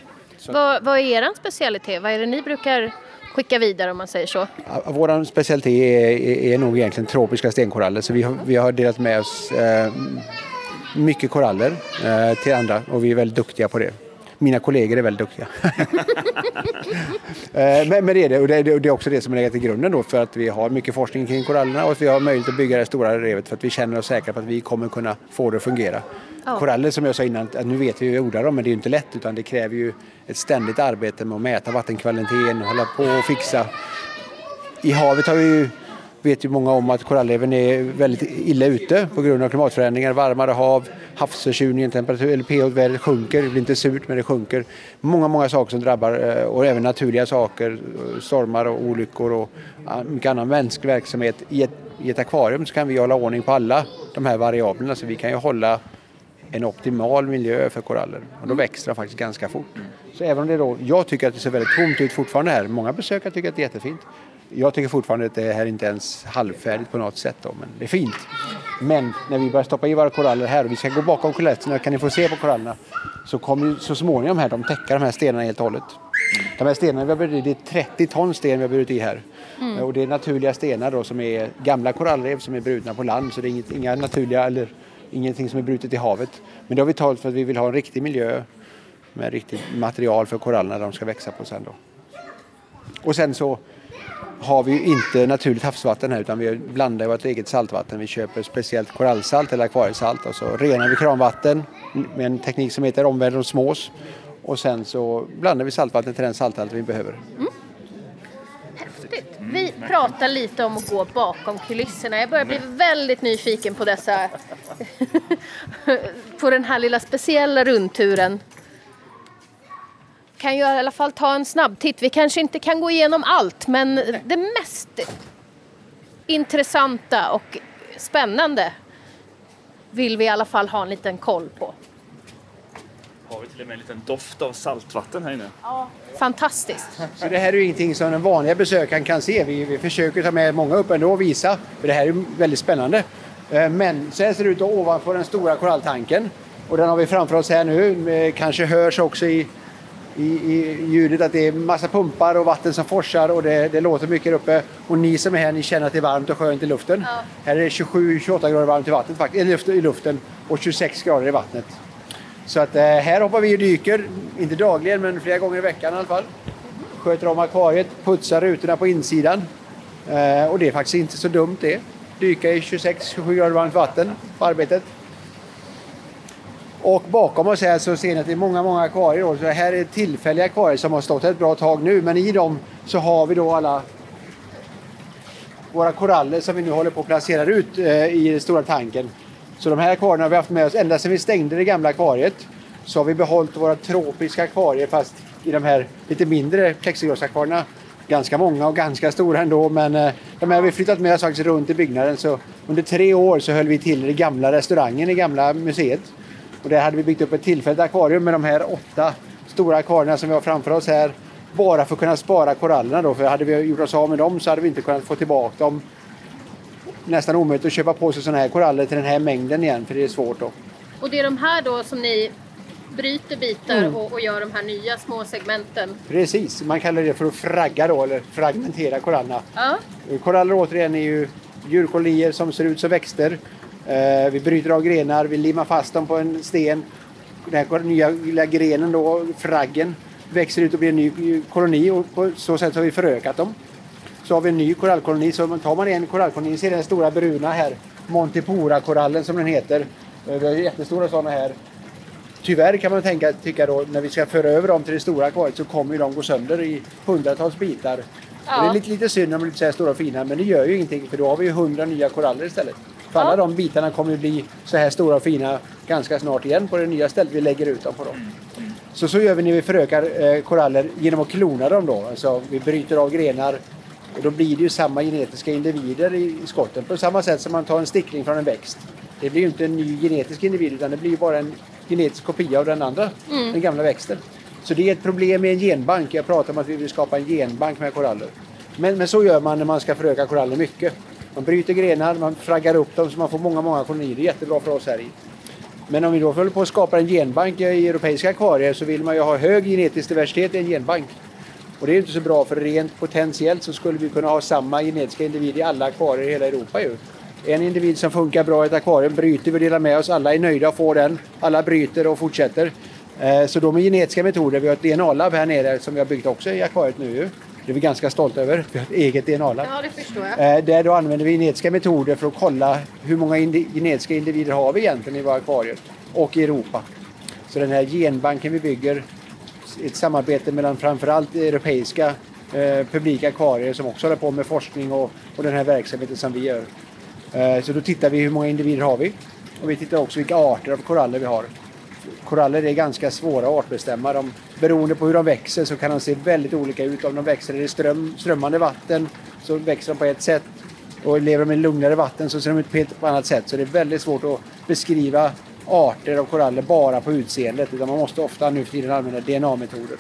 Vad, vad är er specialitet? Vad är det ni brukar skicka vidare om man säger så? Ja, vår specialitet är, är, är, nog egentligen tropiska stenkoraller så vi har, vi har delat med oss eh, mycket koraller eh, till andra och vi är väldigt duktiga på det. Mina kollegor är väldigt duktiga. Eh, men, men det är det och det, det är också det som är legat i grunden då för att vi har mycket forskning kring korallerna och att vi har möjlighet att bygga det stora revet för att vi känner oss säkra på att vi kommer kunna få det att fungera. Ja. Koraller som jag sa innan, att nu vet vi hur vi odlar dem men det är inte lätt utan det kräver ju ett ständigt arbete med att mäta vattenkvaliteten och hålla på och fixa. I havet har vi ju vet ju många om att korallreven är väldigt illa ute på grund av klimatförändringar, varmare hav, havsförsurningen, temperatur, eller pH-värdet sjunker, det blir inte surt men det sjunker. Många, många saker som drabbar eh, och även naturliga saker, eh, stormar och olyckor och eh, mycket annan mänsklig verksamhet. I ett, I ett akvarium så kan vi hålla ordning på alla de här variablerna så vi kan ju hålla en optimal miljö för koraller och då växer de faktiskt ganska fort. Så även om det då, jag tycker att det ser väldigt tomt ut fortfarande här, många besökare tycker att det är jättefint. Jag tycker fortfarande att det här inte ens halvfärdigt på något sätt då, men det är fint. Men när vi börjar stoppa i våra koraller här och vi ska gå bakom kuletterna kan ni få se på korallerna så kommer ju så småningom här de täcka de här stenarna helt och hållet. De här stenarna vi har burit i, det är 30 ton sten vi har burit i här. Mm. Och det är naturliga stenar då som är gamla korallrev som är brutna på land så det är inget, inga naturliga eller ingenting som är brutet i havet. Men det har vi tagit för att vi vill ha en riktig miljö med riktigt material för korallerna de ska växa på sen då. Och sen så har vi inte naturligt havsvatten här utan vi blandar vårt eget saltvatten. Vi köper speciellt korallsalt eller akvariesalt och så renar vi kranvatten med en teknik som heter omvänd osmos. Och sen så blandar vi saltvattnet till den salthalt vi behöver. Mm. Häftigt. Vi pratar lite om att gå bakom kulisserna. Jag börjar bli väldigt nyfiken på dessa på den här lilla speciella rundturen kan ju i alla fall ta en snabb titt. Vi kanske inte kan gå igenom allt men det mest intressanta och spännande vill vi i alla fall ha en liten koll på. Har vi till och med en liten doft av saltvatten här inne? Ja, fantastiskt. Så det här är ju ingenting som den vanliga besökaren kan se. Vi, vi försöker ta med många upp ändå och visa, för det här är väldigt spännande. Eh, men så här ser det ut ovanför den stora koralltanken. Och den har vi framför oss här nu. Kanske hörs också i i, i ljudet att det är massa pumpar och vatten som forsar och det, det låter mycket uppe. Och ni som är här, ni känner att det är varmt och skönt i luften. Ja. Här är det 27-28 grader varmt i vattnet faktiskt, i luften och 26 grader i vattnet. Så att eh, här hoppar vi och dyker, inte dagligen men flera gånger i veckan i alla fall. Sköter om akvariet, putsar rutorna på insidan. Eh, och det är faktiskt inte så dumt det. Dyka i 26-27 grader varmt vatten på arbetet. Och bakom oss här så ser ni att det är många, många akvarier. Då. Så här är tillfälliga akvarier som har stått ett bra tag nu. Men i dem så har vi då alla våra koraller som vi nu håller på att placera ut eh, i den stora tanken. Så de här akvarierna har vi haft med oss ända sedan vi stängde det gamla akvariet. Så har vi behållit våra tropiska akvarier fast i de här lite mindre plexiglasakvarierna. Ganska många och ganska stora ändå men eh, de här har vi flyttat med oss faktiskt runt i byggnaden. Så under tre år så höll vi till i den gamla restaurangen i gamla museet. Och där hade vi byggt upp ett tillfälligt akvarium med de här åtta stora akvarierna som vi har framför oss här. Bara för att kunna spara korallerna då, för hade vi gjort oss av med dem så hade vi inte kunnat få tillbaka dem. Nästan omöjligt att köpa på sig sådana här koraller till den här mängden igen, för det är svårt då. Och det är de här då som ni bryter bitar mm. och, och, gör de här nya små segmenten? Precis, man kallar det för att fragga då, eller fragmentera korallerna. Ja. Koraller återigen är ju djurkolonier som ser ut som växter vi bryter av grenar, vi limmar fast dem på en sten. Den här nya lilla grenen då, fraggen, växer ut och blir en ny koloni och på så sätt har vi förökat dem. Så har vi en ny korallkoloni, så tar man en korallkoloni, ser den stora bruna här, Montipora-korallen som den heter. Eh, vi har jättestora sådana här. Tyvärr kan man tänka, tycka då, när vi ska föra över dem till det stora akvariet så kommer de gå sönder i hundratals bitar. Ja. Det är lite, lite synd om de är så här stora och fina, men det gör ju ingenting för då har vi ju hundra nya koraller istället. För alla de bitarna kommer att bli så här stora och fina ganska snart igen på det nya stället vi lägger ut dem på. Dem. Så så gör vi när vi förökar eh, koraller genom att klona dem då. Alltså vi bryter av grenar och då blir det ju samma genetiska individer i, i skotten. På samma sätt som man tar en stickling från en växt. Det blir ju inte en ny genetisk individ utan det blir bara en genetisk kopia av den andra, mm. den gamla växten. Så det är ett problem med en genbank. Jag pratar om att vi vill skapa en genbank med koraller. Men, men så gör man när man ska föröka koraller mycket. Man bryter grenar, man fraggar upp dem så man får många, många kolonier. Det är jättebra för oss här i. Men om vi då håller på att skapa en genbank i europeiska akvarier så vill man ju ha hög genetisk diversitet i en genbank. Och det är inte så bra för rent potentiellt så skulle vi kunna ha samma genetiska individ i alla akvarier i hela Europa ju. En individ som funkar bra i ett akvarium bryter vi och delar med oss. Alla är nöjda och får den. Alla bryter och fortsätter. Eh, så då med genetiska metoder, vi har ett DNA-labb här nere som vi har byggt också i akvariet nu. Det är vi ganska stolta över. Vi har ett eget DNA-labb. Ja, det förstår jag. Eh, där då använder vi genetiska metoder för att kolla hur många indi genetiska individer har vi egentligen i våra akvarier och i Europa. Så den här genbanken vi bygger, ett samarbete mellan framförallt europeiska eh, publika akvarier som också håller på med forskning och, och den här verksamheten som vi gör. Eh, så då tittar vi hur många individer har vi och vi tittar också vilka arter av koraller vi har. Koraller är ganska svåra att artbestämma. De, beroende på hur de växer så kan de se väldigt olika ut. Om de växer i ström, strömmande vatten så växer de på ett sätt och lever de i lugnare vatten så ser de ut på ett annat sätt. Så det är väldigt svårt att beskriva arter av koraller bara på utseendet utan man måste ofta nu för tiden använda DNA-metoder.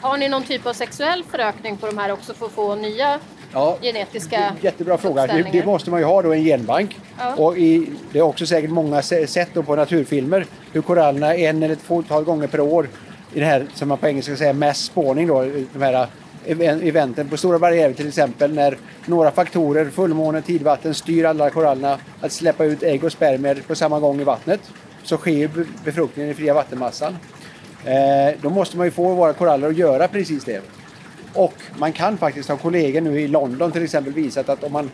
Har ni någon typ av sexuell förökning på de här också för att få nya ja, genetiska Jättebra fråga. Det, det, måste man ju ha då i en genbank. Ja. Och i, det är också säkert många sett på naturfilmer hur korallerna en eller två gånger per år i det här som man på engelska säger mass spawning då, de här eh, eventen på Stora barriärer till exempel när några faktorer, fullmåne, tidvatten, styr alla korallerna att släppa ut ägg och spermier på samma gång i vattnet så sker befruktningen i fria vattenmassan. Eh, då måste man ju få våra koraller att göra precis det. Och man kan faktiskt ha kollegor nu i London till exempel visat att om man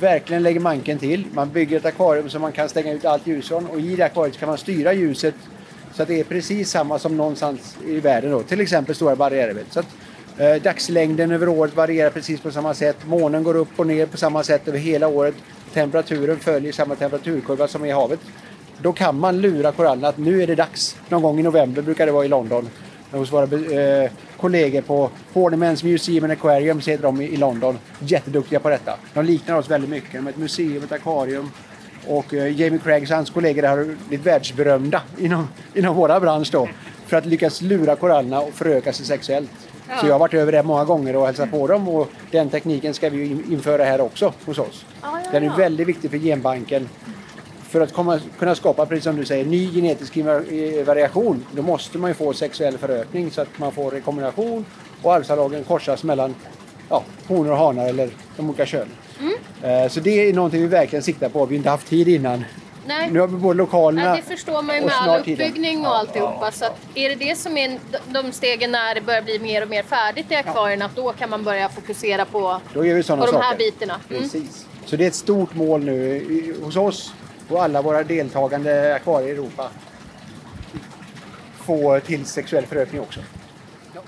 verkligen lägger manken till, man bygger ett akvarium som man kan stänga ut allt ljus från och i det akvariet kan man styra ljuset så det är precis samma som någonstans i världen då, till exempel Stora barriärrevet. Så att, eh, dagslängden över året varierar precis på samma sätt, månen går upp och ner på samma sätt över hela året, temperaturen följer samma temperaturkurva som i havet. Då kan man lura korallerna att nu är det dags. Någon gång i november brukar det vara i London. Hos våra eh, kollegor på Hornemans Museum and Aquarium heter de i London. Jätteduktiga på detta. De liknar oss väldigt mycket. De är ett museum, ett akvarium. Och eh, Jamie Craigs och hans kollegor har blivit världsberömda inom, inom våra bransch då. För att lyckas lura korallerna och föröka sig sexuellt. Ja. Så jag har varit över där många gånger och hälsat på dem och den tekniken ska vi införa här också hos oss. Ja, ja, den är väldigt viktig för genbanken för att komma, kunna skapa, precis som du säger, ny genetisk variation, då måste man ju få sexuell förökning så att man får rekombination och arvsanlagen korsas mellan ja, honor och hanar eller de olika könen. Mm. Så det är någonting vi verkligen siktar på. Vi har inte haft tid innan. Nej. Nu har vi både lokalerna ja, Det förstår man ju med all uppbyggning och alltihopa. Ja. Så är det det som är de stegen när det börjar bli mer och mer färdigt i akvarierna, ja. då kan man börja fokusera på, då gör vi på de saker. här bitarna. Mm. Precis. Så det är ett stort mål nu hos oss och alla våra deltagande akvarier i Europa få till sexuell förökning också.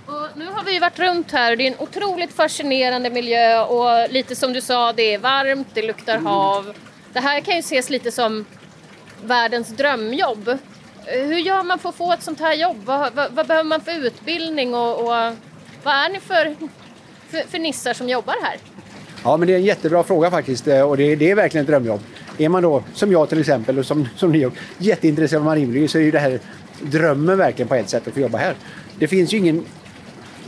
Och nu har vi varit runt här och det är en otroligt fascinerande miljö och lite som du sa, det är varmt, det luktar mm. hav. Det här kan ju ses lite som världens drömjobb. Hur gör man för att få ett sånt här jobb? Vad, vad, vad behöver man för utbildning och, och, vad är ni för, för, för nissar som jobbar här? Ja, men det är en jättebra fråga faktiskt och det, det är verkligen ett drömjobb. Är man då, som jag till exempel, och som, som ni, jätteintresserad av marinbiologi så är ju det här drömmen verkligen på ett sätt att få jobba här. Det finns ju ingen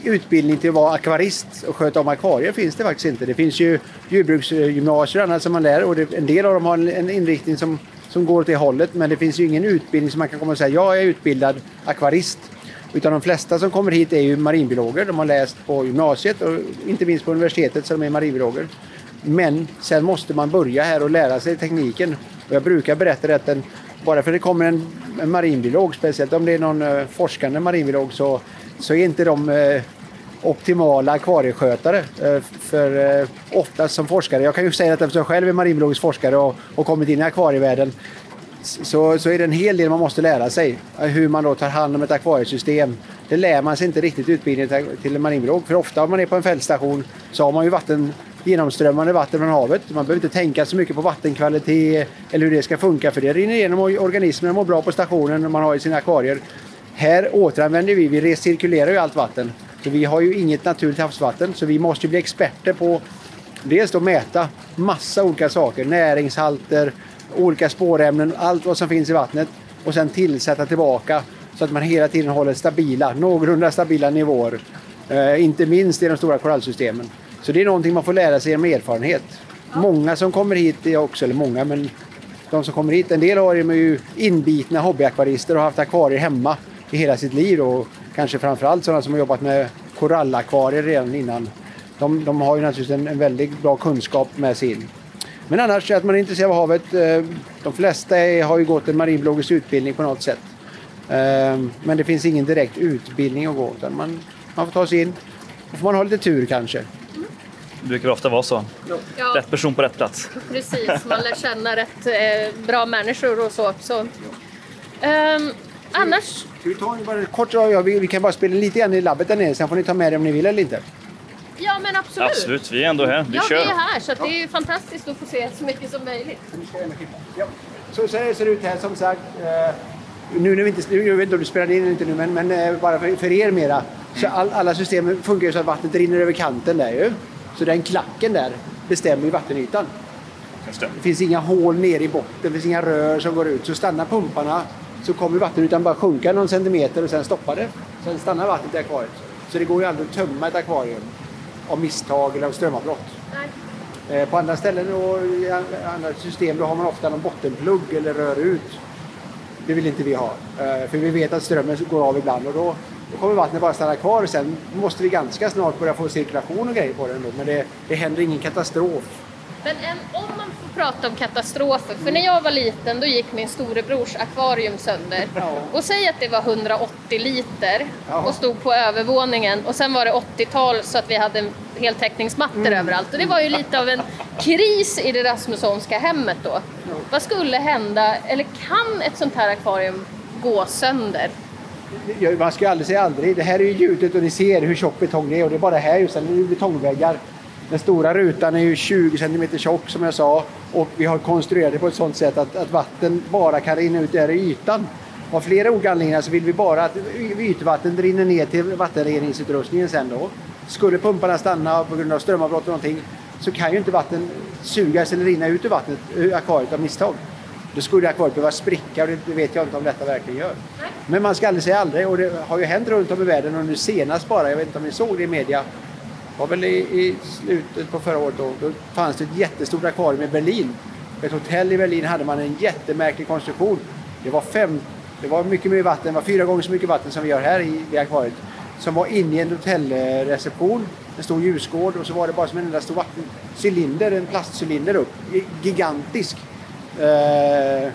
utbildning till att vara akvarist och sköta om akvarier finns det faktiskt inte. Det finns ju djurbruksgymnasier och annat som man lär och det, en del av dem har en, en inriktning som, som går åt det hållet men det finns ju ingen utbildning som man kan komma och säga jag är utbildad akvarist. Utan de flesta som kommer hit är ju marinbiologer. De har läst på gymnasiet och inte minst på universitetet så de är marinbiologer. Men sen måste man börja här och lära sig tekniken. Och jag brukar berätta att den, bara för att det kommer en, en marinbiolog, speciellt om det är någon uh, forskande marinbiolog, så, så är inte de uh, optimala akvarieskötare. Eh, för eh, ofta oftast som forskare, jag kan ju säga att eftersom jag själv är marinbiologisk forskare och, och kommit in i akvarievärlden, så, så är det en hel del man måste lära sig. Eh, hur man då tar hand om ett akvariesystem. Det lär man sig inte riktigt i utbildningen till en marinbiolog. För ofta om man är på en fältstation så har man ju vatten genomströmmande vatten från havet. Man behöver inte tänka så mycket på vattenkvalitet eller hur det ska funka för det rinner igenom och organismerna mår bra på stationen man har i sina akvarier. Här återanvänder vi, vi recirkulerar ju allt vatten. Så vi har ju inget naturligt havsvatten så vi måste bli experter på dels då mäta massa olika saker, näringshalter, olika spårämnen, allt vad som finns i vattnet och sen tillsätta tillbaka så att man hela tiden håller stabila, någorlunda stabila nivåer. Eh, inte minst i de stora korallsystemen. Så det är någonting man får lära sig genom erfarenhet. Många som kommer hit är också, eller många, men de som kommer hit, en del har ju inbitna hobbyakvarister och har haft akvarier hemma i hela sitt liv och kanske framförallt sådana som har jobbat med korallakvarier redan innan. De, de har ju naturligtvis en, en väldigt bra kunskap med sig in. Men annars att man är intresserad av havet. Eh, de flesta har ju gått en marinbiologisk utbildning på något sätt. Ehm, men det finns ingen direkt utbildning att gå. Utan man, man får ta sig in. Då får man ha lite tur kanske. Det brukar ofta vara så. Ja. Rätt person på rätt plats. Precis, man lär känna rätt eh, bra människor och så. så. Um, annars? Ska vi ta bara kort, ja, vi, vi kan bara spela lite grann i labbet där nere, sen får ni ta med det om ni vill eller inte. Ja men absolut. Absolut, vi är ändå här. Vi ja, kör. vi är här så det är ju fantastiskt att få se så mycket som möjligt. Ja. Så, så ser det ut här som sagt. Eh, nu när vi inte, jag vet inte om du spelar in eller inte nu, men, men eh, bara för, för, er mera. Så all, alla system funkar ju så att vattnet rinner över kanten där ju. Så den klacken där bestämmer ju vattenytan. Det. det finns inga hål nere i botten, det finns inga rör som går ut. Så stannar pumparna så kommer vattenytan bara sjunka någon centimeter och sen stoppar det. Sen stannar vattnet i akvariet. Så det går ju aldrig att tömma ett akvarium av misstag eller av strömavbrott. Eh, på andra ställen och i andra system då har man ofta någon bottenplugg eller rör ut. Det vill inte vi ha. Eh, för vi vet att strömmen går av ibland och då, kommer vattnet bara stanna kvar. Sen måste vi ganska snart börja få cirkulation och grejer på den. Men det, det händer ingen katastrof men en, om man får prata om katastrofer, för när jag var liten då gick min storebrors akvarium sönder. Och säg att det var 180 liter och stod på övervåningen och sen var det 80-tal så att vi hade heltäckningsmattor mm. överallt. Och det var ju lite av en kris i det Rasmussonska hemmet då. Vad skulle hända, eller kan ett sånt här akvarium gå sönder? Man ska aldrig säga aldrig. Det här är ju gjutet och ni ser hur tjock betong det är och det är bara här just nu betongväggar. Den stora rutan är ju 20 cm tjock som jag sa och vi har konstruerat det på ett sådant sätt att, att vatten bara kan rinna ut där i ytan. Av flera olika anledningar så vill vi bara att ytvatten rinner ner till vattenreningsutrustningen sen då. Skulle pumparna stanna på grund av strömavbrott och någonting så kan ju inte vatten sugas eller rinna ut ur vattnet, ur akvariet av misstag. Då skulle akvariet behöva spricka och det vet jag inte om detta verkligen gör. Men man ska aldrig säga aldrig och det har ju hänt runt om i världen och nu senast bara, jag vet inte om ni såg det i media, var väl i, i, slutet på förra året då, då fanns det ett jättestort akvarium i Berlin. På ett hotell i Berlin hade man en jättemärklig konstruktion. Det var, fem, det var mycket mer vatten, det var fyra gånger så mycket vatten som vi gör här i, i akvariet. Som var inne i en hotellreception, en stor ljusgård och så var det bara som en enda stor vattencylinder, en plastcylinder upp. Gigantisk. Eh,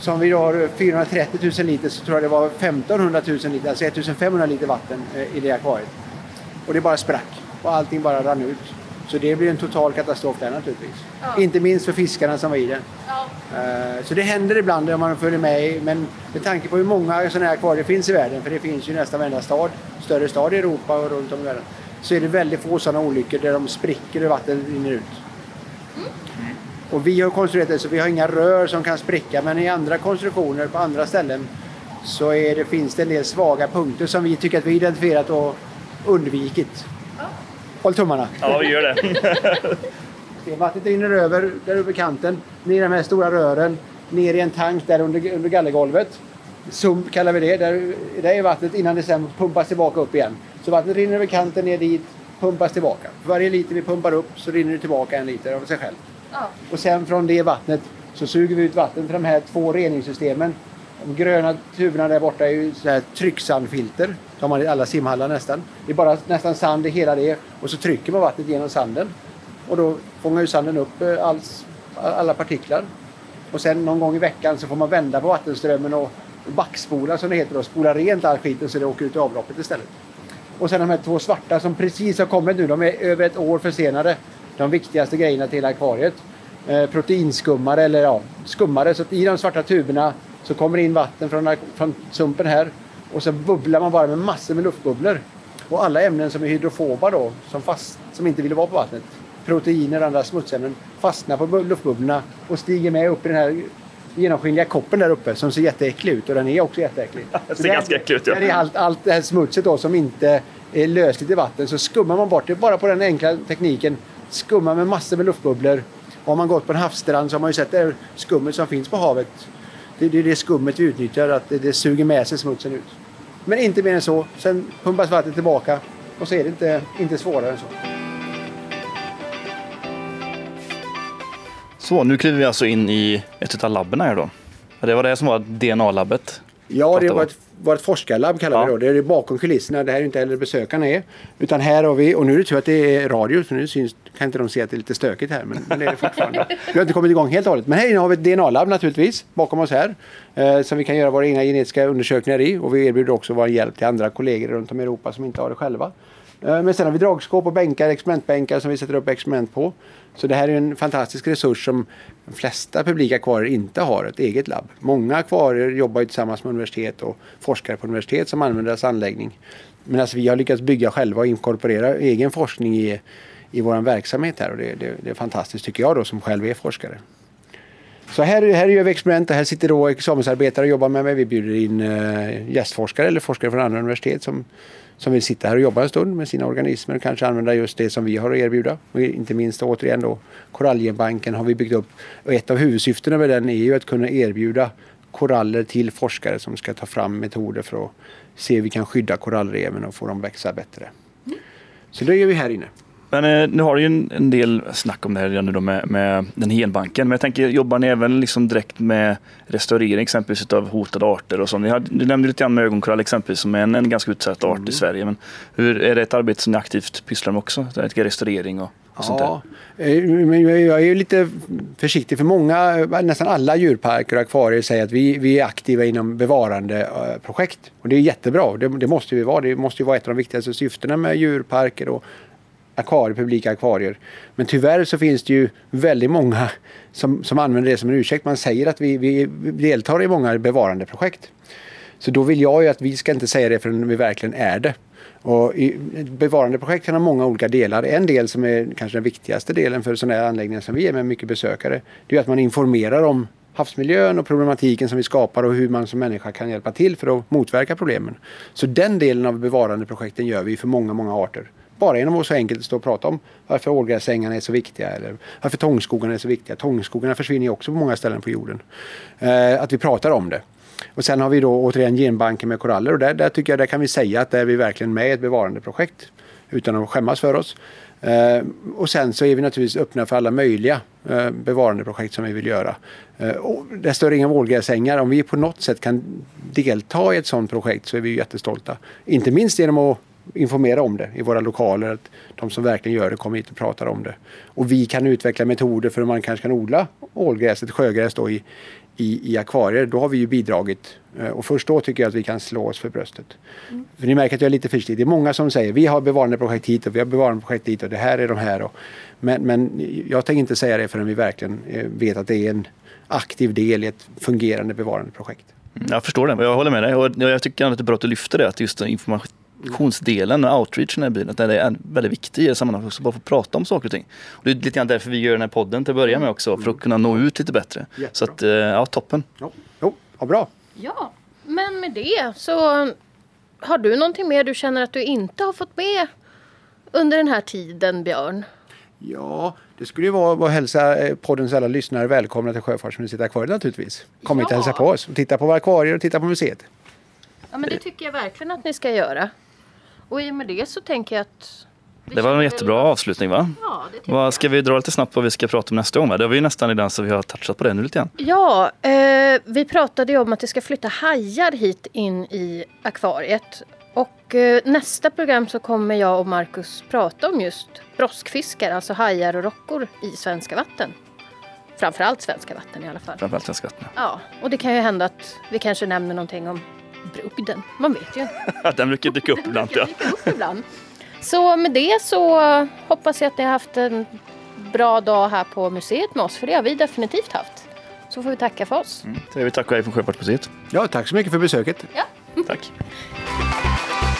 som vi har 430 000 liter så tror jag det var 1500 000 liter, alltså 1500 liter vatten eh, i det akvariet. Och det bara sprack och allting bara rann ut. Så det blir en total katastrof där naturligtvis. Ja. Inte minst för fiskarna som var i den. Ja. Uh, så det händer ibland om man följer med men med tanke på hur många sådana här akvarier det finns i världen, för det finns ju nästan varenda stad, större stad i Europa och runt om i världen, så är det väldigt få sådana olyckor där de spricker och vattnet rinner ut. Mm. Och vi har konstruerat det så vi har inga rör som kan spricka men i andra konstruktioner på andra ställen så är det, finns det en del svaga punkter som vi tycker att vi identifierat och undvikit. Ja. Håll tummarna. Ja, vi gör det. Vattnet rinner över där uppe kanten, ner i de här stora rören, ner i en tank där under, under gallergolvet. Sump kallar vi det. Där, där är vattnet innan det sen pumpas tillbaka upp igen. Så vattnet rinner över kanten ner dit, pumpas tillbaka. För varje liter vi pumpar upp så rinner det tillbaka en liter av sig själv. Ja. Och sen från det vattnet så suger vi ut vatten från de här två reningssystemen de gröna tuberna där borta är ju så här trycksandfilter. De har i alla simhallar nästan. Det är bara nästan sand i hela det och så trycker man vattnet genom sanden. Och då fångar ju sanden upp eh, alls, alla partiklar. Och sen någon gång i veckan så får man vända på vattenströmmen och backspola som det heter och spola rent all skiten så det åker ut i avloppet istället. Och sen de här två svarta som precis har kommit nu, de är över ett år försenade. De viktigaste grejerna till akvariet. Eh, proteinskummare eller ja, skummare. Så att i de svarta tuberna så kommer det in vatten från, från sumpen här och så bubblar man bara med massor med luftbubblor. Och alla ämnen som är hydrofoba då, som, fast, som inte vill vara på vattnet, proteiner och andra smutsämnen, fastnar på luftbubblorna och stiger med upp i den här genomskinliga koppen där uppe som ser jätteäcklig ut och den är också jätteäcklig. det ser ganska äcklig ut ja. Det är allt, allt det här smutset då som inte är lösligt i vatten så skummar man bort det bara på den enkla tekniken. Skummar med massor med luftbubblor. Har man gått på en havsstrand så har man ju sett det skummet som finns på havet det, det är det skummet vi utnyttjar, att det, det suger med sig smutsen ut. Men inte mer än så. Sen pumpas vattnet tillbaka och så är det inte, inte svårare än så. Så, nu kliver vi alltså in i ett av labben här då. Det var det som var DNA-labbet. Ja, det var ett, var ett forskarlabb kallar ja. vi det. Det är bakom kulisserna. Det här är inte heller besökarna är. Utan här har vi, och nu är det tur att det är radio så nu syns, kan inte de se att det är lite stökigt här. Men, men det är det fortfarande. vi har inte kommit igång helt och hållet. Men här inne har vi ett DNA-labb naturligtvis bakom oss här. Eh, som vi kan göra våra egna genetiska undersökningar i. Och vi erbjuder också vår hjälp till andra kollegor runt om i Europa som inte har det själva. Eh, men sen har vi dragskåp och bänkar, experimentbänkar som vi sätter upp experiment på. Så det här är en fantastisk resurs som de flesta publika akvarier inte har ett eget labb. Många akvarier jobbar ju tillsammans med universitet och forskare på universitet som använder deras anläggning. Medan alltså vi har lyckats bygga själva och inkorporera egen forskning i, i vår verksamhet här och det, det, det är fantastiskt tycker jag då som själv är forskare. Så här, här gör vi experiment och här sitter då examensarbetare och jobbar med mig. Vi bjuder in eh, gästforskare eller forskare från andra universitet som som vill sitta här och jobba en stund med sina organismer och kanske använda just det som vi har att erbjuda. Och inte minst återigen då Koralgenbanken har vi byggt upp och ett av huvudsyftena med den är ju att kunna erbjuda koraller till forskare som ska ta fram metoder för att se hur vi kan skydda korallreven och få dem växa bättre. Så det gör vi här inne. Men eh, nu har du ju en, en, del snack om det här redan nu då med, med den genbanken. Men jag tänker, jobbar ni även liksom direkt med restaurering exempelvis av hotade arter och så? Ni hade, du nämnde lite grann med ögonkorall exempelvis som är en, en ganska utsatt art mm. i Sverige. Men hur, är det ett arbete som ni aktivt pysslar med också? Det restaurering och, och sånt ja, där? Eh, men jag är lite försiktig för många, nästan alla djurparker och akvarier säger att vi, vi är aktiva inom bevarandeprojekt. Och det är jättebra, det, det måste vi vara. Det måste ju vara ett av de viktigaste syftena med djurparker och akvarier, publika akvarier. Men tyvärr så finns det ju väldigt många som, som använder det som en ursäkt. Man säger att vi, vi deltar i många bevarandeprojekt. Så då vill jag ju att vi ska inte säga det förrän vi verkligen är det. Och i, bevarandeprojekt kan ha många olika delar. En del som är kanske den viktigaste delen för sådana här anläggningar som vi är med mycket besökare. Det är att man informerar om havsmiljön och problematiken som vi skapar och hur man som människa kan hjälpa till för att motverka problemen. Så den delen av bevarandeprojekten gör vi för många, många arter. Bara genom att så enkelt stå och prata om varför ålgräsängarna är så viktiga eller varför tångskogarna är så viktiga. Tångskogarna försvinner ju också på många ställen på jorden. Eh, att vi pratar om det. Och sen har vi då återigen genbanken med koraller och där, där tycker jag där kan vi säga att där är vi verkligen med i ett bevarandeprojekt utan att skämmas för oss. Eh, och sen så är vi naturligtvis öppna för alla möjliga eh, bevarandeprojekt som vi vill göra. Eh, och restaurering av ålgräsängar, om vi på något sätt kan delta i ett sådant projekt så är vi jättestolta. Inte minst genom att informera om det i våra lokaler. Att de som verkligen gör det kommer hit och pratar om det. Och vi kan utveckla metoder för hur man kanske kan odla ålgräset, sjögräs då i, i, i akvarier. Då har vi ju bidragit. Eh, och först då tycker jag att vi kan slå oss för bröstet. Mm. För ni märker att jag är lite försiktig. Det är många som säger vi har bevarandeprojekt hit och vi har bevarandeprojekt dit och det här är de här. Och, men, men jag tänker inte säga det förrän vi verkligen eh, vet att det är en aktiv del i ett fungerande bevarandeprojekt. Mm, jag förstår det, jag håller med dig. Och jag tycker att det är bra att du lyfter det, att just information kommunikationsdelen och outreachen i bilen, den är väldigt viktig i det sammanhanget också, bara få prata om saker och ting. Och det är lite grann därför vi gör den här podden till att börja med också, för att kunna nå ut lite bättre. Jättebra. Så att, eh, ja, toppen. Ja, jo, ja, bra. Ja, men med det så har du någonting mer du känner att du inte har fått med under den här tiden, Björn? Ja, det skulle ju vara att hälsa eh, poddens alla lyssnare välkomna till Sjöfartsmuseet Akvariet naturligtvis. Kom ja. hit och hälsa på oss och titta på våra akvarier och titta på museet. Ja, men det tycker jag verkligen att ni ska göra. Och i och med det så tänker jag att det var en jättebra väl... avslutning va? Ja, det vad, ska vi dra lite snabbt vad vi ska prata om nästa gång? Va? Det vi nästan redan så vi har touchat på det nu lite grann. Ja, eh, vi pratade ju om att det ska flytta hajar hit in i akvariet. Och eh, nästa program så kommer jag och Marcus prata om just broskfiskar, alltså hajar och rockor i svenska vatten. Framförallt svenska vatten i alla fall. Framförallt svenska vatten. Ja, och det kan ju hända att vi kanske nämner någonting om brugden. Man vet ju. Den brukar dyka upp ibland. Ja. Dyka upp ibland. Så med det så hoppas jag att ni har haft en bra dag här på museet med oss. För det har vi definitivt haft. Så får vi tacka för oss. Mm. Så vi tackar dig från Sjöfartsmuseet. Ja, tack så mycket för besöket. Ja. Tack.